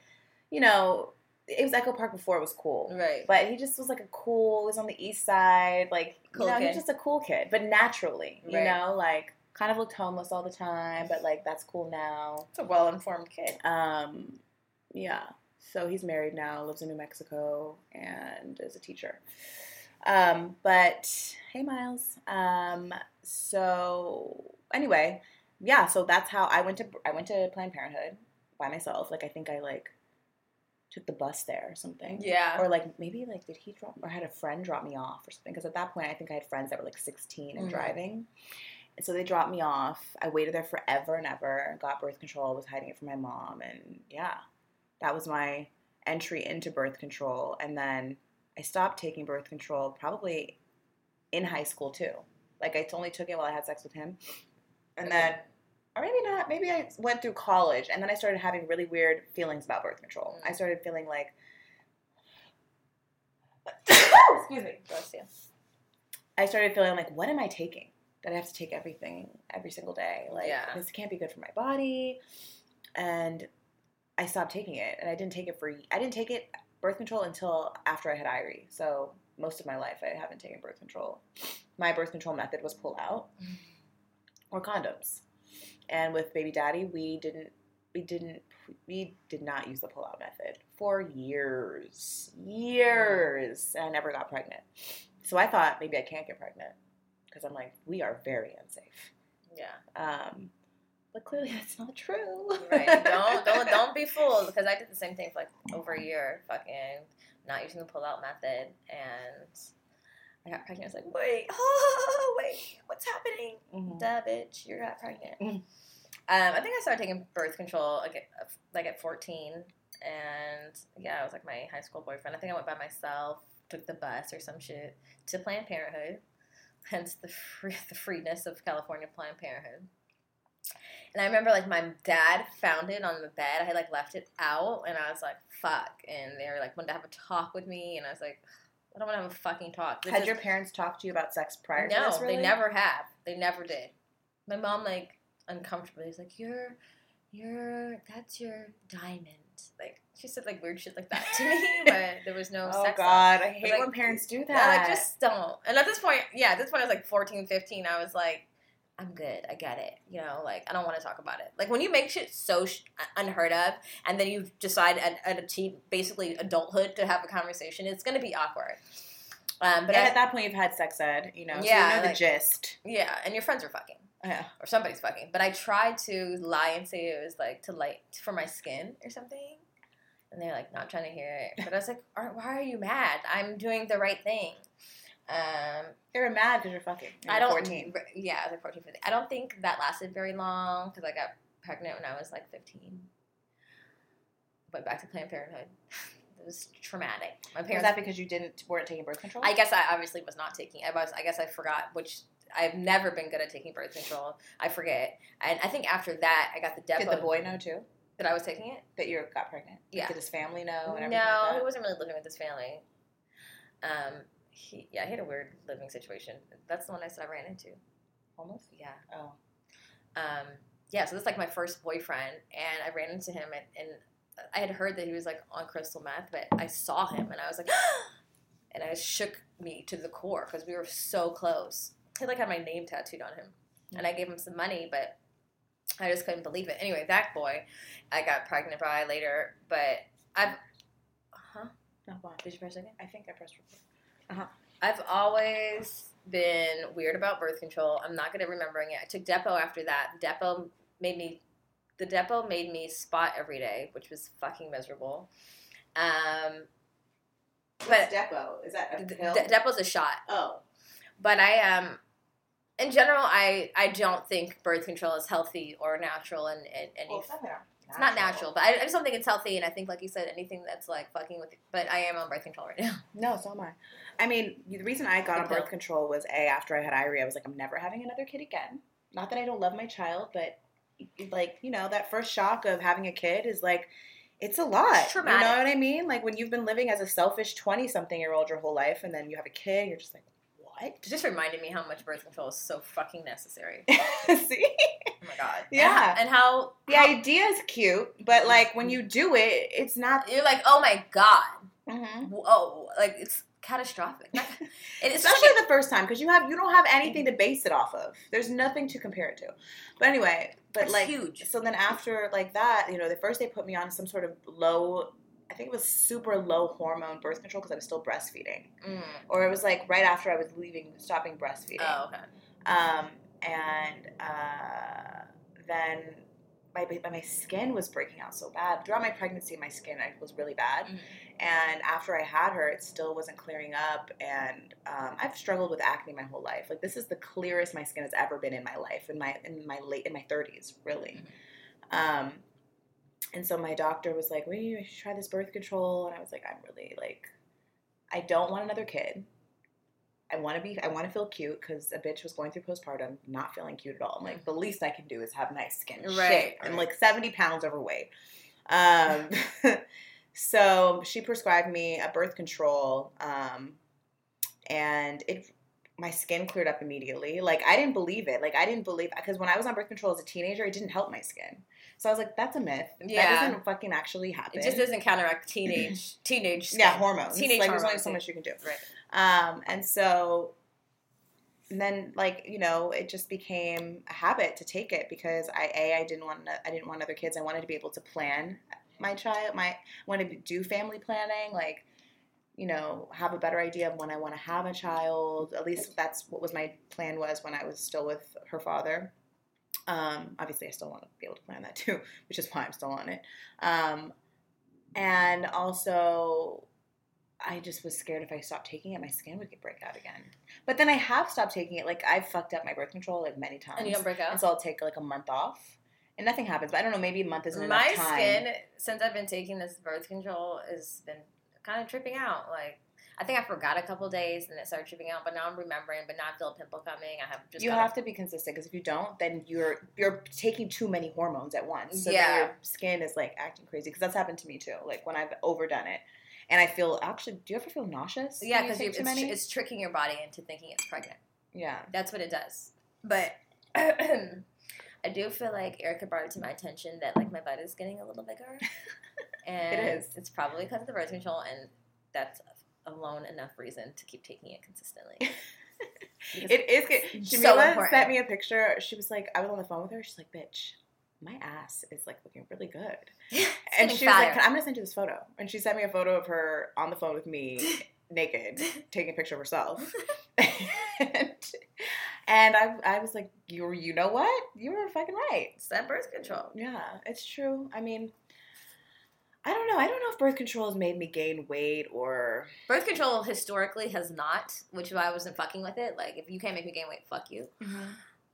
you know, it was Echo Park before it was cool. Right. But he just was like a cool. He was on the east side, like Cool you know, he kid. was just a cool kid, but naturally, you Right. know, like kind of looked homeless all the time, but like that's cool now. It's a well-informed kid. Um, yeah. So he's married now, lives in New Mexico, and is a teacher. Um, but hey, Miles. Um, so anyway, yeah. So that's how I went to I went to Planned Parenthood by myself. Like I think I like took the bus there or something. Yeah. Or like maybe like did he drop or had a friend drop me off or something? Because at that point I think I had friends that were like 16 and Mhm. driving. And so they dropped me off. I waited there forever and ever. Got birth control. Was hiding it from my mom, and yeah, that was my entry into birth control. And then I stopped taking birth control probably in high school too. Like I only took it while I had sex with him, and then or maybe not. Maybe I went through college, and then I started having really weird feelings about birth control. Mm. I started feeling like, excuse me. Bless you. I started feeling like, what am I taking? That I have to take everything every single day. Like Yeah. this can't be good for my body. And I stopped taking it, and I didn't take it for. I didn't take it birth control until after I had Irie. So most of my life, I haven't taken birth control. My birth control method was pull out or condoms. And with baby daddy, we didn't. We didn't. We did not use the pull out method for years, years, and I never got pregnant. So I thought maybe I can't get pregnant because I'm like, we are very unsafe. Yeah. Um, but clearly that's not true. Right. Don't don't don't be fooled because I did the same thing for like over a year, fucking not using the pull out method, and I got pregnant. I was like, wait, oh wait, what's happening? Mhm. Duh, bitch, you're not pregnant. Mhm. Um, I think I started taking birth control like at, like at 14, and yeah, it was like my high school boyfriend. I think I went by myself, took the bus or some shit to Planned Parenthood, hence the free, the freeness of California Planned Parenthood. And I remember like my dad found it on the bed. I had like left it out, and I was like, "Fuck!" And they were like, wanted to have a talk with me, and I was like, "I don't want to have a fucking talk." This Had is- your parents talked to you about sex prior to no, this? Really? they never have. They never did. My mom like uncomfortably was like, "You're, you're, that's your diamond." Like she said like weird shit like that to me, but there was no Oh sex. Oh God, I hate like- when parents do that. like just don't. And at this point, yeah, at this point I was like 14, 15. I was like, I'm good. I get it. You know, like I don't want to talk about it. Like when you make shit so sh- unheard of, and then you decide at, at a teen, basically adulthood, to have a conversation, it's gonna be awkward. Um, but I, at that point, you've had sex ed, you know, so Yeah, you know the gist. yeah, and your friends are fucking. Yeah. or somebody's fucking. But I tried to lie and say it was like to light for my skin or something, and they're like not trying to hear it. But I was like, "Are- why are you mad? I'm doing the right thing. Um, You're mad because you're fucking. You're I don't. 14. Yeah, I was like 14, 15. I don't think that lasted very long because I got pregnant when I was like 15. Went back to Planned Parenthood. it was traumatic. My Was parents. that because you didn't weren't taking birth control? I guess I obviously was not taking. I was. I guess I forgot which. I've never been good at taking birth control. I forget, and I think after that, I got the Did Depo the boy know too that I was taking it. that you got pregnant? Yeah. Did his family know? No, like he wasn't really living with his family. Um, he yeah, he had a weird living situation. That's the one I said I ran into. Almost. Yeah. Oh. Um, yeah, so this is like my first boyfriend, and I ran into him, and, and I had heard that he was like on crystal meth, but I saw him, and I was like, and I shook me to the core because we were so close. He like had my name tattooed on him, and I gave him some money, but I just couldn't believe it. Anyway, that boy, I got pregnant by later, but I've, huh? No, what? Did you press again? I think I pressed record. I've always been weird about birth control. I'm not good at remembering it. I took Depo after that. Depo made me, the Depo made me spot every day, which was fucking miserable. Um, What's But- Depo? Is that a De- Depo's a shot, oh. but I um, in general, I I don't think birth control is healthy or natural in, in any Well, it's not there. It's not natural, but I, I just don't think it's healthy. And I think, like you said, anything that's like fucking with. But I am on birth control right now. No, so am I. I mean, the reason I got on birth control was a after I had Irie, I was like, I'm never having another kid again. Not that I don't love my child, but like you know, that first shock of having a kid is like, it's a lot. It's traumatic. You know what I mean? Like when you've been living as a selfish twenty something year old your whole life, and then you have a kid, you're just like? It just reminded me how much birth control is so fucking necessary. See, Oh my god. Yeah. And how, the how idea is cute, but like when you do it, it's not. you're like, oh my god. Mhm. Whoa. Like it's catastrophic. It especially the first time because you have you don't have anything to base it off of there's nothing to compare it to but anyway but It's like huge. so then after like that you know the first they put me on some sort of low i think it was super low hormone birth control because i was still breastfeeding Mm. or it was like right after i was leaving stopping breastfeeding Oh, okay. um, and uh, then my, my skin was breaking out so bad throughout my pregnancy my skin I- was really bad Mhm. and after I had her, it still wasn't clearing up. And um, I've struggled with acne my whole life. Like this is the clearest my skin has ever been in my life, in my in my late in my thirties, really. Um, and so my doctor was like, "Well, you should try this birth control." And I was like, "I'm really like, I don't want another kid. I want to be, I want to feel cute because a bitch was going through postpartum, not feeling cute at all. I'm like, the least I can do is have nice skin. Right, Shit. I'm like 70 pounds overweight. Um, so she prescribed me a birth control, um, and it my skin cleared up immediately. Like I didn't believe it. Like I didn't believe because when I was on birth control as a teenager, it didn't help my skin. So I was like, that's a myth. Yeah. That doesn't fucking actually happen. It just doesn't counteract teenage teenage. Skin. yeah, hormones. Teenage like there's only hormones, so much you can do. Right. Um, and so and then like you know it just became a habit to take it because I a I didn't want I didn't want other kids. I wanted to be able to plan my child. My wanted to do family planning like. You know, have a better idea of when I want to have a child. At least that's what was my plan was when I was still with her father. Um, obviously, I still want to be able to plan that too, which is why I'm still on it. Um, and also, I just was scared if I stopped taking it, my skin would get break out again. But then I have stopped taking it. Like I've fucked up my birth control like many times, And you don't break out. and so I'll take like a month off, and nothing happens. But I don't know, maybe a month isn't My enough time. skin, since I've been taking this birth control, has been kind of tripping out. Like, I think I forgot a couple days and it started tripping out, but now I'm remembering. But now I feel a pimple coming. I have just you gotta- have to be consistent because if you don't, then you're you're taking too many hormones at once. So Yeah. your skin is like acting crazy because that's happened to me too. Like when I've overdone it, and I feel actually. Do you ever feel nauseous? Yeah, because it's, it's tricking your body into thinking it's pregnant. yeah. That's what it does. But I do feel like Erica brought it to my attention that like my butt is getting a little bigger, and is. It's probably because of the birth control, and that's alone enough reason to keep taking it consistently. It is good. so Jamila important. sent me a picture. She was like, I was on the phone with her. She's like, bitch, my ass is like looking really good. And she was like. I'm gonna send you this photo. And she sent me a photo of her on the phone with me, naked, taking a picture of herself. and and I, I was like, you you know what? You were fucking right. It's that birth control. Yeah, it's true. I mean, I don't know. I don't know if birth control has made me gain weight or Birth control historically has not, which is why I wasn't fucking with it. Like, if you can't make me gain weight, fuck you. Mm-hmm.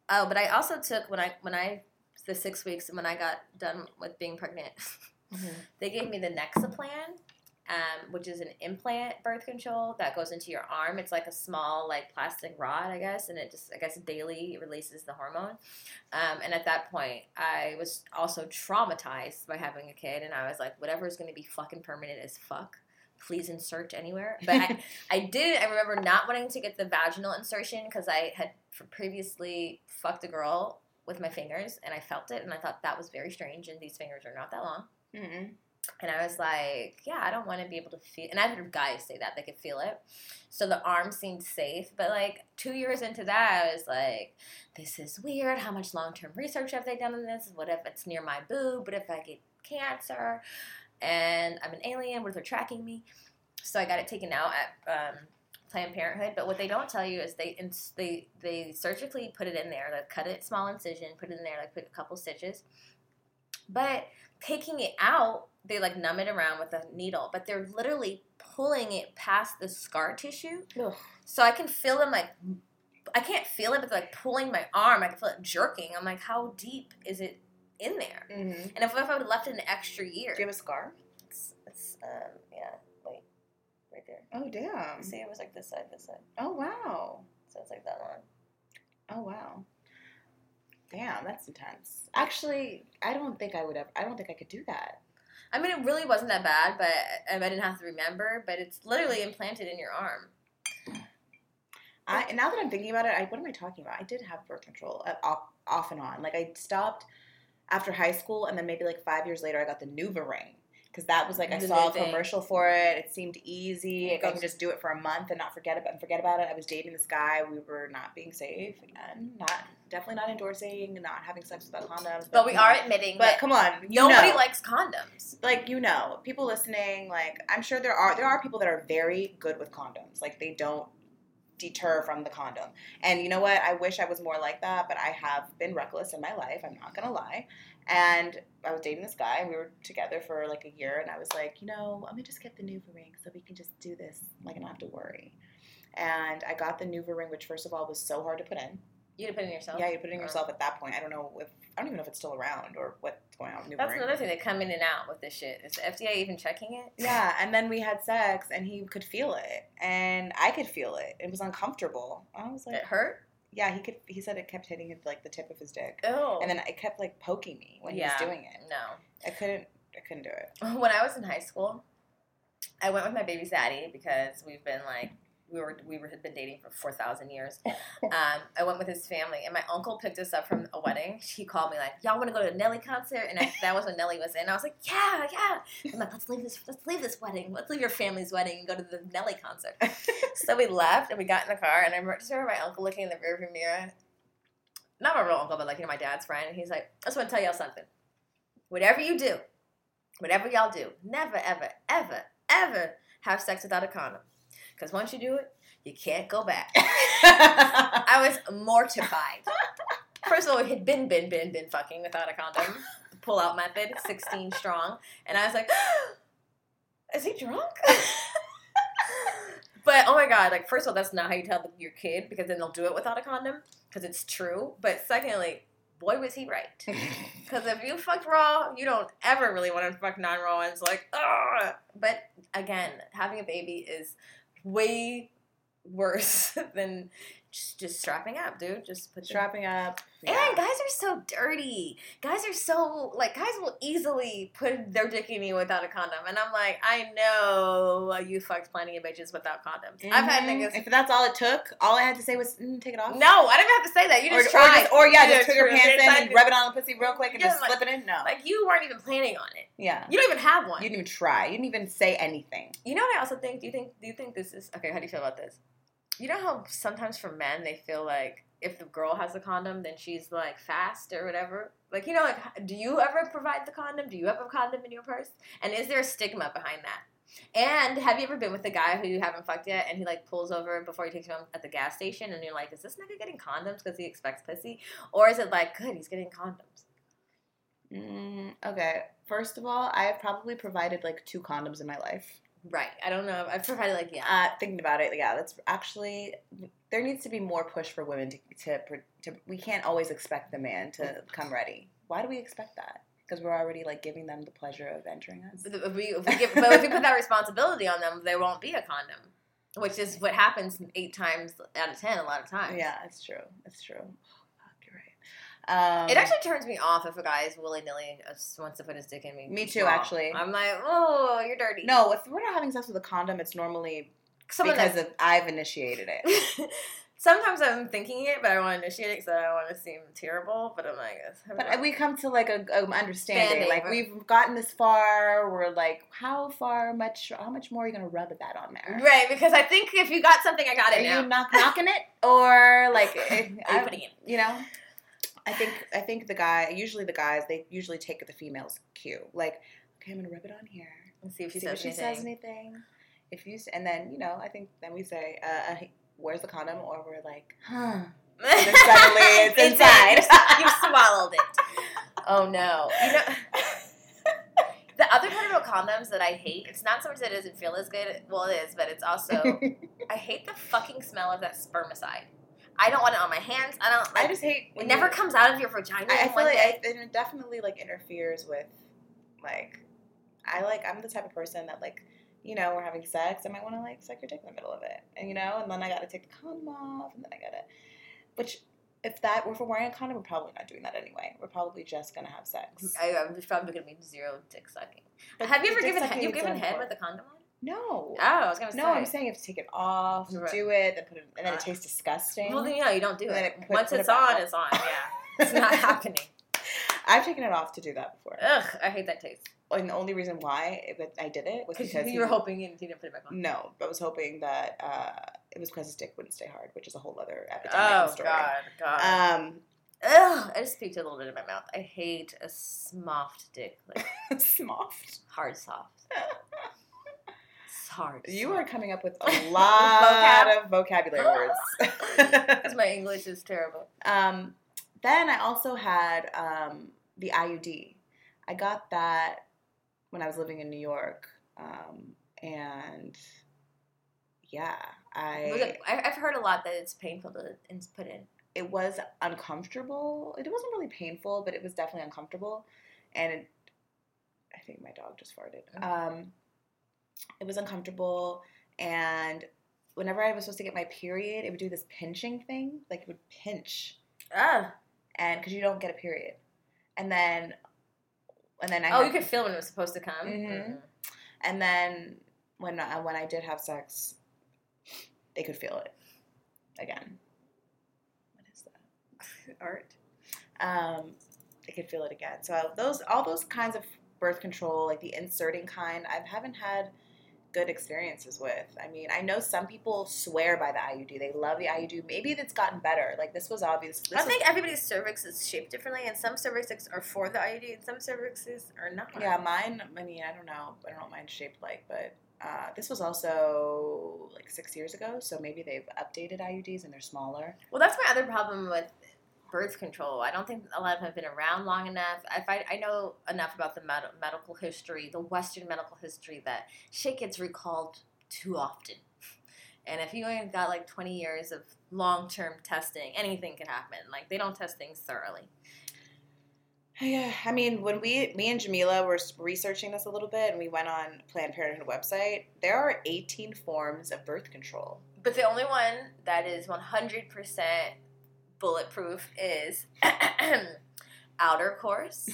Oh, but I also took when I when I the six weeks when I got done with being pregnant, mm-hmm. they gave me the Nexplanon, um, which is an implant birth control that goes into your arm. It's like a small like plastic rod, I guess, and it just I guess daily releases the hormone. Um, and at that point, I was also traumatized by having a kid, and I was like, whatever is going to be fucking permanent is fuck. Please insert anywhere. But I, I did. I remember not wanting to get the vaginal insertion because I had previously fucked a girl with my fingers, and I felt it, and I thought that was very strange. And these fingers are not that long. Mm-mm. And I was like, yeah, I don't want to be able to feel. And I've heard guys say that they could feel it. So the arm seemed safe. But like two years into that, I was like, this is weird. How much long term research have they done on this? What if it's near my boob? What if I get cancer? And I'm an alien. What if they're tracking me? So I got it taken out at um, Planned Parenthood. But what they don't tell you is they ins- they they surgically put it in there. They cut it small incision, put it in there, like put a couple stitches. But taking it out, they like numb it around with a needle, but they're literally pulling it past the scar tissue. Ugh. So I can feel them like I can't feel it, but they're like pulling my arm. I can feel it jerking. I'm like, how deep is it in there. Mm-hmm. And if, if I would have left it an extra year, Do you have a scar? it's, it's um yeah wait right there. Oh damn. See, it was like this side, this side. Oh wow. So it's like that long. Oh wow. Damn, that's intense. Actually, I don't think I would ever. I don't think I could do that. I mean, it really wasn't that bad, but I, I didn't have to remember. But it's literally implanted in your arm. I, and now that I'm thinking about it, I, what am I talking about? I did have birth control uh, off, off and on. Like I stopped after high school, and then maybe like five years later, I got the Nuva ring because that was like I saw a commercial for it. It seemed easy. It I can just do it for a month and not forget about and forget about it. I was dating this guy. We were not being safe again. Not definitely not endorsing not having sex without condoms. But we are on. admitting But that come on, nobody know. likes condoms. like you know people listening like i'm sure there are there are people that are very good with condoms like they don't deter from the condom and you know what i wish i was more like that but i have been reckless in my life i'm not gonna lie and i was dating this guy and we were together for like a year and i was like you know let me just get the nuva ring so we can just do this like i don't have to worry and i got the nuva ring which first of all was so hard to put in You had to put it in yourself. yeah you put it in Oh. yourself at that point i don't know if i don't even know if it's still around or what's going on with nuva That's ring another thing. They come in and out with this shit. Is the FDA even checking it? Yeah, and then we had sex, and he could feel it, and I could feel it. It was uncomfortable. I was like, It hurt. Yeah, he could. He said it kept hitting it like the tip of his dick, Oh. and then it kept like poking me when Yeah. he was doing it. no. I couldn't. I couldn't do it. When I was in high school, I went with my baby's daddy because we've been like we were we were had been dating for four thousand years. Um, I went with his family, and my uncle picked us up from a wedding. He called me like, "Y'all want to go to a Nelly concert?" And I, that was when Nelly was in. I was like, "Yeah, yeah." I'm like, "Let's leave this. Let's leave this wedding. Let's leave your family's wedding and go to the Nelly concert." so we left, and we got in the car, and I remember, just my uncle looking in the rearview mirror. Not my real uncle, but like you know my dad's friend. And he's like, "I just want to tell y'all something. Whatever you do, whatever y'all do, never, ever, ever, ever have sex without a condom. Because once you do it, you can't go back. I was mortified. First of all, we had been, been, been, been fucking without a condom. The pull out method, 16 strong. And I was like, is he drunk? but oh my God, like, first of all, that's not how you tell your kid because then they'll do it without a condom because it's true. But secondly, boy, was he right. Because if you fucked raw, you don't ever really want to fuck non raw. And it's like, ugh. But again, having a baby is way worse than just, just strapping up, dude. Just put the Strapping up. and yeah. guys are so dirty. Guys are so like guys will easily put their dick in you without a condom, and I'm like, I know you fucked plenty of bitches without condoms. I've had Mhm. niggas. If that's all it took, all I had to say was mm, take it off. No, I didn't have to say that. You or, just or, tried. just, or yeah, You just put your pants in and rub it on the pussy real quick and just like- slip it in. No. Like you weren't even planning on it. yeah. You don't even have one. You didn't even try. You didn't even say anything. You know what I also think? Do you think do you think this is okay, how do you feel about this? You know how sometimes for men they feel like if the girl has a condom then she's like fast or whatever? Like you know like do you ever provide the condom? Do you have a condom in your purse? And is there a stigma behind that? And have you ever been with a guy who you haven't fucked yet and he like pulls over before he takes you home at the gas station and you're like, is this nigga getting condoms because he expects pussy? Or is it like, good, he's getting condoms? Mm, okay. First of all, I have probably provided like two condoms in my life. Right. I don't know. I've provided like, yeah. Uh, thinking about it, yeah, that's actually there needs to be more push for women to, to to. We can't always expect the man to come ready. Why do we expect that? Because we're already like giving them the pleasure of entering us. But if we, if we give, but if we put that responsibility on them, there won't be a condom, which is what happens eight times out of ten a lot of times. Yeah, it's true. It's true. Oh, fuck, you're right. Um, It actually turns me off if a guy is willy nilly just wants to put his dick in me. Me too, actually. I'm like, oh, you're dirty. no. If we're not having sex with a condom, it's normally Someone because of, I've initiated it. Sometimes I'm thinking it, but I want to initiate it because I don't want to seem terrible. But I'm like, But we come to like a, a understanding. Standing, like we've gotten this far. We're like, how far much? How much more are you gonna rub that on there? right because I think if you got something, I got Are it now. you knock knocking it or like? eh, Are you putting it? you know i think i think the guy usually the guys they usually take the female's cue like okay i'm gonna rub it on here Let's see if she see says if she anything. says anything if you and then you know i think then we say uh, uh where's the condom or we're like huh then suddenly it's inside. You swallowed it. Oh no. You know the other part about condoms that I hate, it's not so much that it doesn't feel as good. Well, it is, but it's also I hate the fucking smell of that spermicide. I don't want it on my hands. I don't like. I just hate. it never comes out of your vagina. I, I feel like. I, it definitely like interferes with, like, I like I'm the type of person that like, you know, we're having sex. I might want to like suck your dick in the middle of it, and you know, and then I got to take the condom off, and then I gotta, which. If that if we're wearing a condom, we're probably not doing that anyway. We're probably just gonna have sex. I, I'm probably gonna be zero dick sucking. But Have you ever given you given head with a condom on? No. Oh, I was gonna say. No, I'm saying you have to take it off, Right. do it, then put it, and then it tastes disgusting. Well, then you know you don't do it. it put- Once put it's back on, on. it's on. Yeah, it's not happening. I've taken it off to do that before, Ugh, I hate that taste. and the only reason why it, I did it was Because you were he- hoping you didn't put it back on. No, I was hoping that uh, it was because his dick wouldn't stay hard, which is a whole other epidemic Oh story. god, god. Um, Ugh, I just peeked a little bit in my mouth. I hate a soft dick, like soft. hard soft. Hard. You are coming up with a lot of vocabulary words. Because my English is terrible. um, then I also had um, the IUD. I got that when I was living in New York, um, and yeah, I Was it- I, I've heard a lot that it's painful to put in. it was uncomfortable. It wasn't really painful, but it was definitely uncomfortable. And it, I think my dog just farted. Um, it was uncomfortable, and whenever I was supposed to get my period, it would do this pinching thing. Like it would pinch, Ah. and because you don't get a period, and then, and then I Oh, had- you could feel when it was supposed to come. Mhm. Mm-mm. and then when I, when I did have sex, they could feel it again. What is that? Art. um, they could feel it again. So those all those kinds of birth control, like the inserting kind, I haven't had good experiences with. I mean, I know some people swear by the IUD. They love the IUD. Maybe it's gotten better. Like this was obvious. This I was- think everybody's cervix is shaped differently, and some cervixes are for the IUD, and some cervixes are not. yeah, mine. I mean, I don't know. I don't know what mine's shaped like, but. Uh, this was also like six years ago, so maybe they've updated IUDs and they're smaller. Well, that's my other problem with birth control. I don't think a lot of them have been around long enough. I I know enough about the med- medical history, the Western medical history, that shit gets recalled too often. And if you only got like 20 years of long term testing, anything can happen. Like, they don't test things thoroughly. Yeah, I mean, when we, me and Jamila were researching this a little bit, and we went on Planned Parenthood website, there are 18 forms of birth control. But the only one that is 100% bulletproof is outer course,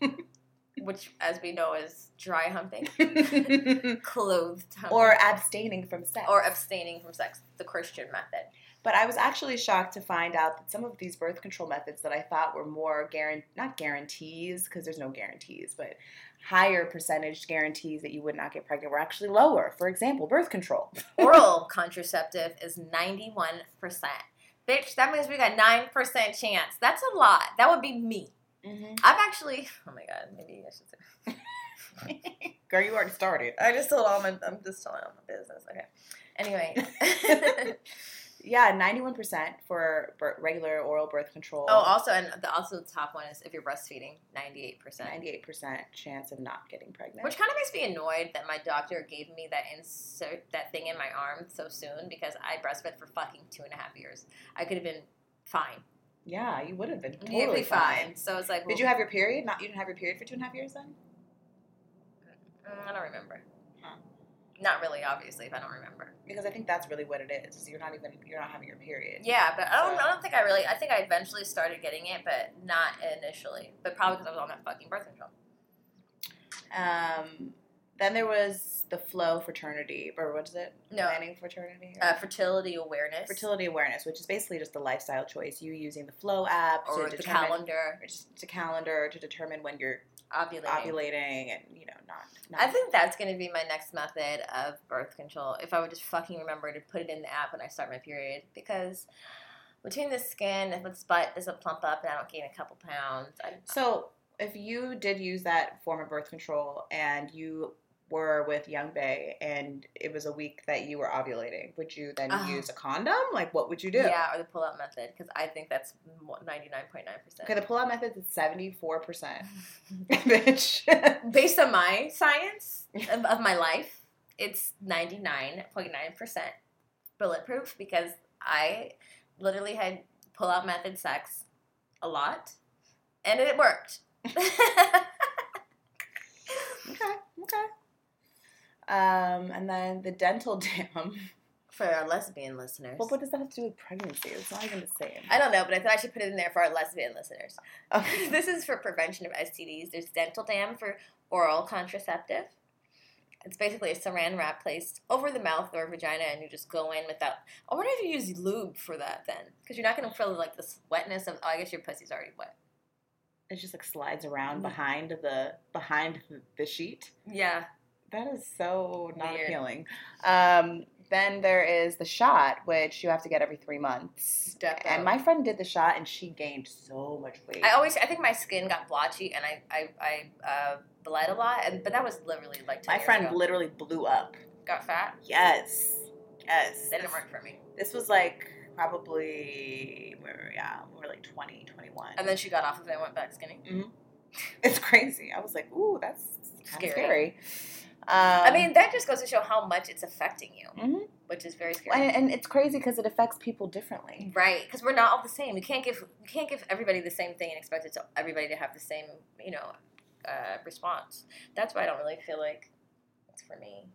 which, as we know, is dry humping, clothed humping, or abstaining from sex. or abstaining from sex, the Christian method. But I was actually shocked to find out that some of these birth control methods that I thought were more guaran not guarantees because there's no guarantees, but higher percentage guarantees that you would not get pregnant were actually lower. For example, birth control. Oral contraceptive is 91%. Bitch, that means we got 9% chance. That's a lot. That would be me. Mm-hmm. I've actually, oh my god, maybe I should say. Girl, you already started. I just told all my, I'm just telling all my business. Okay. Anyway. Yeah, 91% for regular oral birth control. oh, also, and the, also the top one is if you're breastfeeding, 98%. 98% chance of not getting pregnant. Which kind of makes me annoyed that my doctor gave me that insert that thing in my arm so soon because I breastfed for fucking two and a half years. I could have been fine, yeah, you would have been totally totally fine. fine. So it's like, Did you have your period? Not you didn't have your period for two and a half years then? Mm, I don't remember. Not really, obviously, if I don't remember. Because I think that's really what it is. is You're not even you're not having your period. Yeah, but I don't. So- I don't think I really. I think I eventually started getting it, but not initially. But probably because I was on that fucking birth control. Um, then there was the Flow fraternity, or what is it? No. Planning fraternity. Uh, fertility awareness, fertility awareness, which is basically just a lifestyle choice. You using the Flow app or to the determine calendar, or just to calendar to determine when you're ovulating. ovulating and you know not. not I think that's going to be my next method of birth control. If I would just fucking remember to put it in the app when I start my period, because between the skin, if its butt doesn't plump up and I don't gain a couple pounds, I, So, if you did use that form of birth control and you were with Young Bay and it was a week that you were ovulating, would you then Uh-huh. use a condom? Like, what would you do? yeah, or the pull-out method, because I think that's 99.9%. Okay, the pull-out method is seventy-four percent, bitch. Based on my science of, of my life, it's ninety nine point nine percent bulletproof because I literally had pull out method sex a lot, and it worked. Okay, okay. Um, and then the dental dam. For our lesbian listeners. Well, what does that have to do with pregnancy? It's not even the same. I don't know, but I thought I should put it in there for our lesbian listeners. Okay. this is for prevention of STDs. There's dental dam for oral contraceptive. It's basically a saran wrap placed over the mouth or vagina, and you just go in without. I wonder if you use lube for that then, because you're not going to feel like this wetness of. Oh, I guess your pussy's already wet. It just like slides around Mm. behind the behind the sheet. Yeah, That is so not Weird. appealing. Um, then there is the shot, which you have to get every three months. And my friend did the shot, and she gained so much weight. I always. I think my skin got blotchy, and I I I uh, bled a lot, and but that was literally like 10 my friend ago. literally blew up. got fat. Yes, yes. That didn't work for me. This was like probably we were yeah we were like 20, 21. And then she got off of it and went back skinny. it's crazy. I was like, ooh, that's Scary. scary. Um, I mean, that just goes to show how much it's affecting you, Mhm. which is very scary. and, and it's crazy because it affects people differently. Right, because we're not all the same. You can't give you can't give everybody the same thing and expect it to everybody to have the same you know uh, response. That's why I don't really feel like it's for me.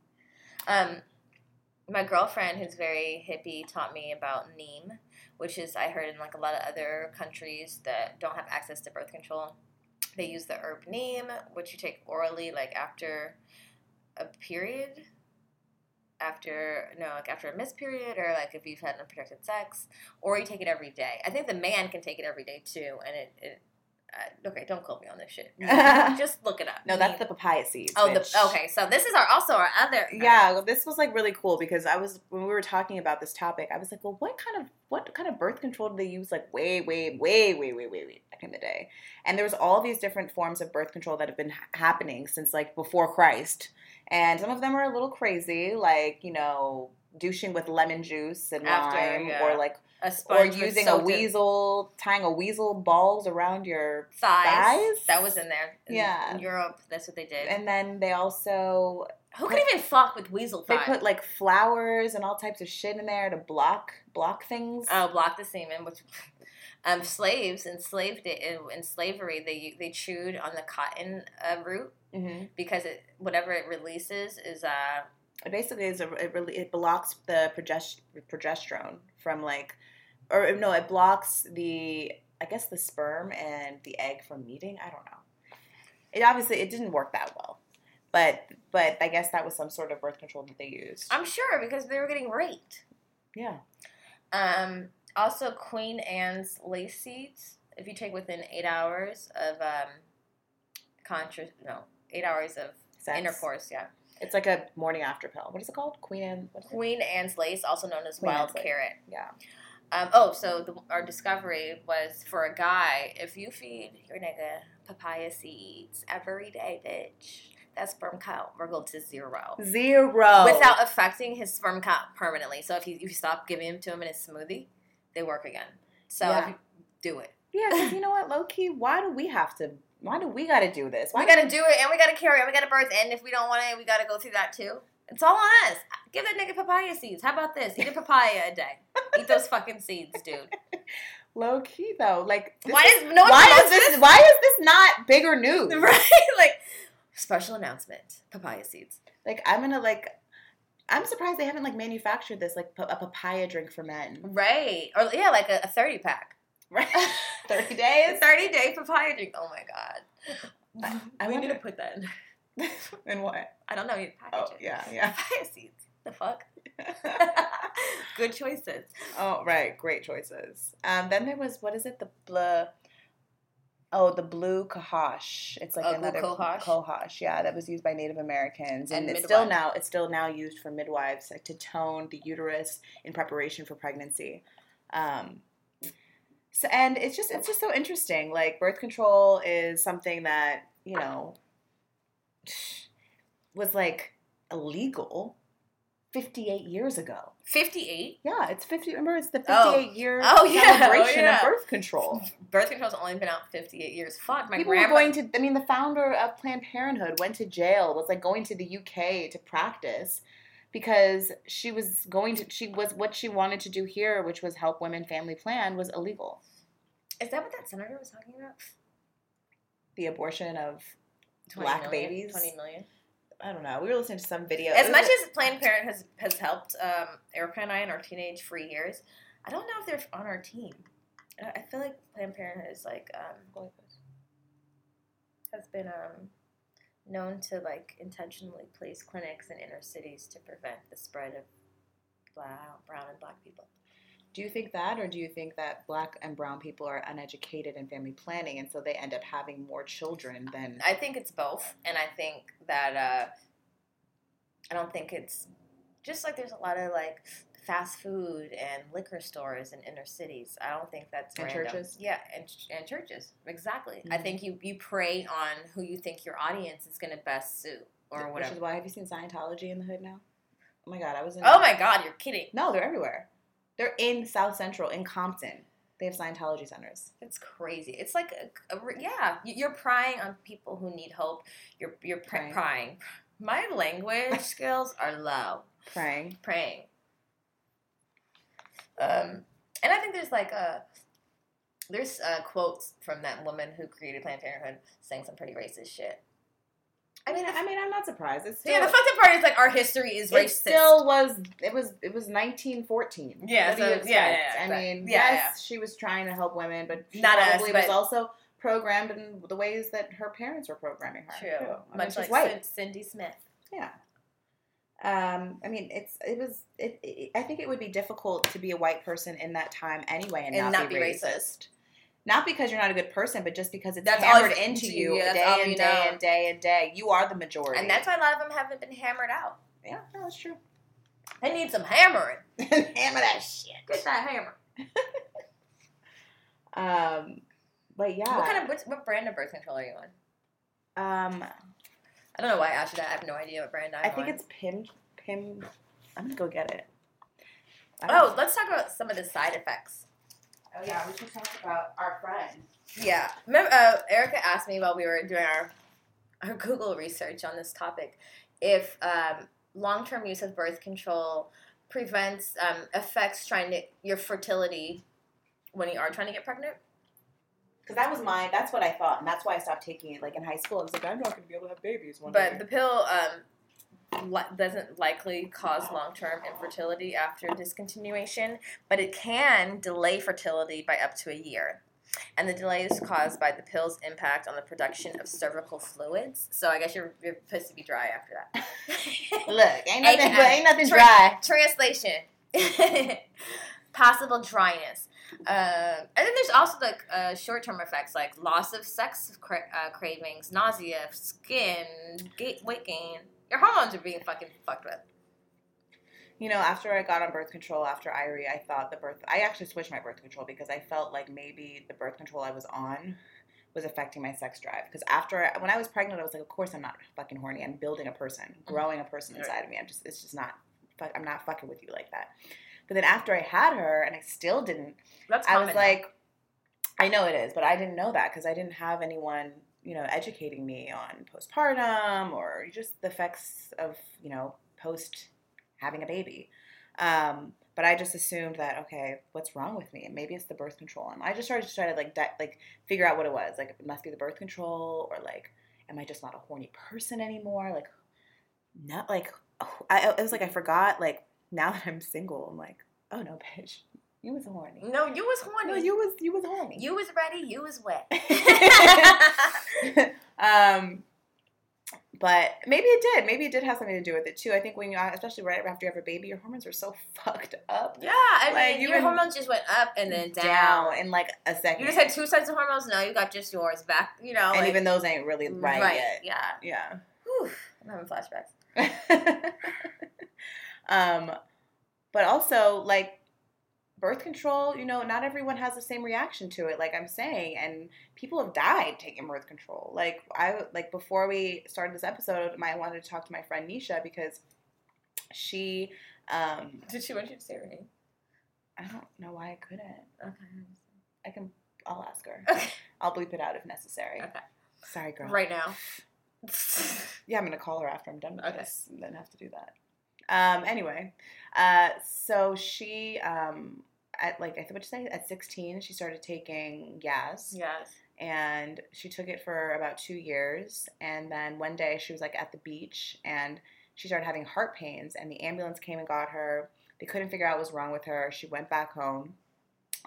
Um, my girlfriend, who's very hippie, taught me about neem, which is I heard in like a lot of other countries that don't have access to birth control. They use the herb neem, which you take orally, like after a period after no like after a missed period or like if you've had unprotected sex or you take it every day i think the man can take it every day too and it, it uh, okay don't quote me on this shit just look it up No, that's the papaya seeds. oh the, okay so this is our also our other Yeah, well, this was like really cool because I was when we were talking about this topic, I was like, well, what kind of what kind of birth control do they use like way, way, way, way, way, way, way back in the day? And there was all these different forms of birth control that have been ha- happening since like before Christ, and some of them are a little crazy, like you know, douching with lemon juice and After, lime, yeah. or like a or using a soaked in weasel, tying a weasel balls around your thighs. thighs? that was in there in, Yeah. in europe that's what they did and then they also who can even fuck with weasel they put like flowers and all types of shit in there to block block things. Oh, block the semen, which um, slaves enslaved it in, in slavery. They they chewed on the cotton uh, root hmm because it whatever it releases is uh It basically is a, it really it blocks the progest- progesterone from like, or no, it blocks the I guess the sperm and the egg from meeting. I don't know. It obviously it didn't work that well, but but I guess that was some sort of birth control that they used. I'm sure because they were getting raped. yeah. Um, also, Queen Anne's lace seeds. If you take within eight hours of um, contra no eight hours of Sex. intercourse, yeah. It's like a morning after pill. What is it called? Queen Anne. What is it? Queen Anne's lace, also known as Queen wild Anne's lace. carrot. Yeah. Um, oh, so the, our discovery was for a guy. If you feed your nigga papaya seeds every day, bitch, that sperm count will go to zero Zero. without affecting his sperm count permanently. So if you, if you stop giving them to him in his smoothie, they work again. So Yeah. if you do it. Yeah, because you know what, low key, why do we have to? Why do we got to do this? Why We got to do it, and we got to carry it. We got to birth, and if we don't want it, we got to go through that too. It's all on us. Give that nigga papaya seeds. How about this? Eat a papaya a day. Eat those fucking seeds, dude. low key though? Like, this Why is- is no one why is promotes this? Why is this not bigger news? right? Like special announcement: papaya seeds. Like, I'm gonna like. I'm surprised they haven't like manufactured this like a papaya drink for men. Right? Or yeah, like a, a thirty pack. Right. Thirty A days. thirty day papaya drink. Oh my god. I we wonder- need to put that. in. and what? I don't know. You Oh package it. yeah, yeah. Papaya seeds. The fuck. Good choices. oh right, great choices. Um, then there was what is it? The blah. Oh, the blue cohosh. It's like blue another cohosh? cohosh. Yeah, that was used by Native Americans, and, And it's still now it's still now used for midwives like, to tone the uterus in preparation for pregnancy. Um, so, and it's just it's just so interesting. Like birth control is something that you know was like illegal fifty eight years ago. Fifty-eight. Yeah, it's 50. Remember, it's the Oh. 58 year Oh, yeah. Oh, celebration yeah. of birth control. Birth control's only been out fifty-eight years. Fuck, my People grandma. were going to, I mean, the founder of Planned Parenthood went to jail, was like going to the UK to practice because she was going to she was what she wanted to do here, which was help women family plan, was illegal. Is that what that senator was talking about? The abortion of black million? babies. Twenty million. I don't know. We were listening to some video. As much as Planned Parenthood has has helped um, Erica and I in our teenage free years, I don't know if they're on our team. I I feel like Planned Parenthood is like um, has been um, known to like intentionally place clinics in inner cities to prevent the spread of brown, brown and black people. Do you think that, or do you think that black and brown people are uneducated in family planning, and so they end up having more children than? I think it's both, and I think that uh, I don't think it's just like there's a lot of like fast food and liquor stores in inner cities. I don't think that's And random. churches? Yeah, and, and churches exactly. I Mhm. think you you prey on who you think your audience is going to best suit or Which whatever. is why have you seen Scientology in the hood now? Oh my god, I was in. Oh my God, you're kidding! No, they're everywhere. They're in South Central, in Compton. They have Scientology centers. It's crazy. It's like a, a, yeah, you- you're prying on people who need hope. You're you're pr- prying. My language skills are low. Praying. praying. Um, and I think there's like a there's uh, quotes from that woman who created Planned Parenthood saying some pretty racist shit. I mean, I mean, I'm not surprised. It's still, yeah, the fucked up part is like our history is it racist. still was. It was. It was 1914. Yeah, What do you so- yeah, yeah, yeah, I mean, Yeah, yes, she was trying to help women, but she Not us, probably was but- also programmed in the ways that her parents were programming her. True, too. I much like white. Cindy Smith. Yeah. Um, I mean, it's it was. It, it, I think it would be difficult to be a white person in that time anyway, and, And not, not be be racist. racist. Not because you're not a good person, but just because it's That's hammered you- into you- you day and you day know. and day and day. You are the majority, And that's why a lot of them haven't been hammered out. yeah, no, that's true. They need some hammering. Hammer that shit. Get that hammer. Um, but yeah, What kind of what, what brand of birth control are you on? um, I don't know why I asked you that. I have no idea what brand I'm I think on. it's Pim. Pim. I'm gonna go get it. Oh, don't- let's talk about some of the side effects. Oh yeah, we should talk about our friend. Yeah. Remember, uh, Erica asked me while we were doing our, our Google research on this topic if um, long term use of birth control prevents, um, affects trying to, your fertility when you are trying to get pregnant. Because that was my, that's what I thought, and that's why I stopped taking it. Like in high school, I was like, I'm not going to be able to have babies one But day. the pill um, li- doesn't likely cause long term infertility after discontinuation, but it can delay fertility by up to a year. And the delay is caused by the pill's impact on the production of cervical fluids. So I guess you're supposed to be dry after that. Look, ain't nothing, AKA. ain't nothing Tra- dry. Translation: possible dryness. Um, and then there's also the uh, short-term effects like loss of sex cra- uh, cravings, nausea, skin, ga- weight gain. Your hormones are being fucking fucked with. You know, after I got on birth control after Irie, I thought the birth. I actually switched my birth control because I felt like maybe the birth control I was on was affecting my sex drive. Because after I, when I was pregnant, I was like, of course I'm not fucking horny. I'm building a person, mm-hmm. growing a person inside of me. I'm just, it's just not. fuck- I'm not fucking with you like that. But then after I had her, and I still didn't. That's I was now. like, I know it is, but I didn't know that because I didn't have anyone, you know, educating me on postpartum or just the effects of, you know, post having a baby. Um, but I just assumed that okay, what's wrong with me? Maybe it's the birth control. And I just started to try to like like figure out what it was. Like it must be the birth control, or like, am I just not a horny person anymore? Like, not like oh, I, it was like I forgot. Like now that I'm single, I'm like, oh no, bitch, you was horny. no, you was horny. No, you was you was horny. You was ready. You was wet. um, but maybe it did. Maybe it did have something to do with it too. I think when you, especially right after you have a baby, your hormones are so fucked up. yeah, I Like, mean, you your hormones just went up and then down. in like a second. You just had two sets of hormones. Now you got just yours back. You know, and like- even those ain't really right, yet. Yeah. Yeah. Whew, I'm having flashbacks. um, but also like birth control, you know, not everyone has the same reaction to it. Like I'm saying, and people have died taking birth control. Like I like before we started this episode, I wanted to talk to my friend Nisha because she, um, Did she want you to say her name? I don't know why I couldn't. Okay. I can. I'll ask her. Okay. I'll bleep it out if necessary. Okay. Sorry, girl. Right now. Yeah, I'm gonna call her after I'm done with Okay. this, and then have to do that. Um, anyway, uh, so she, um, at like, I think what you say, at 16, she started taking Yaz. Yes. And she took it for about two years. And then one day she was like at the beach and she started having heart pains. And the ambulance came and got her. They couldn't figure out what was wrong with her. She went back home.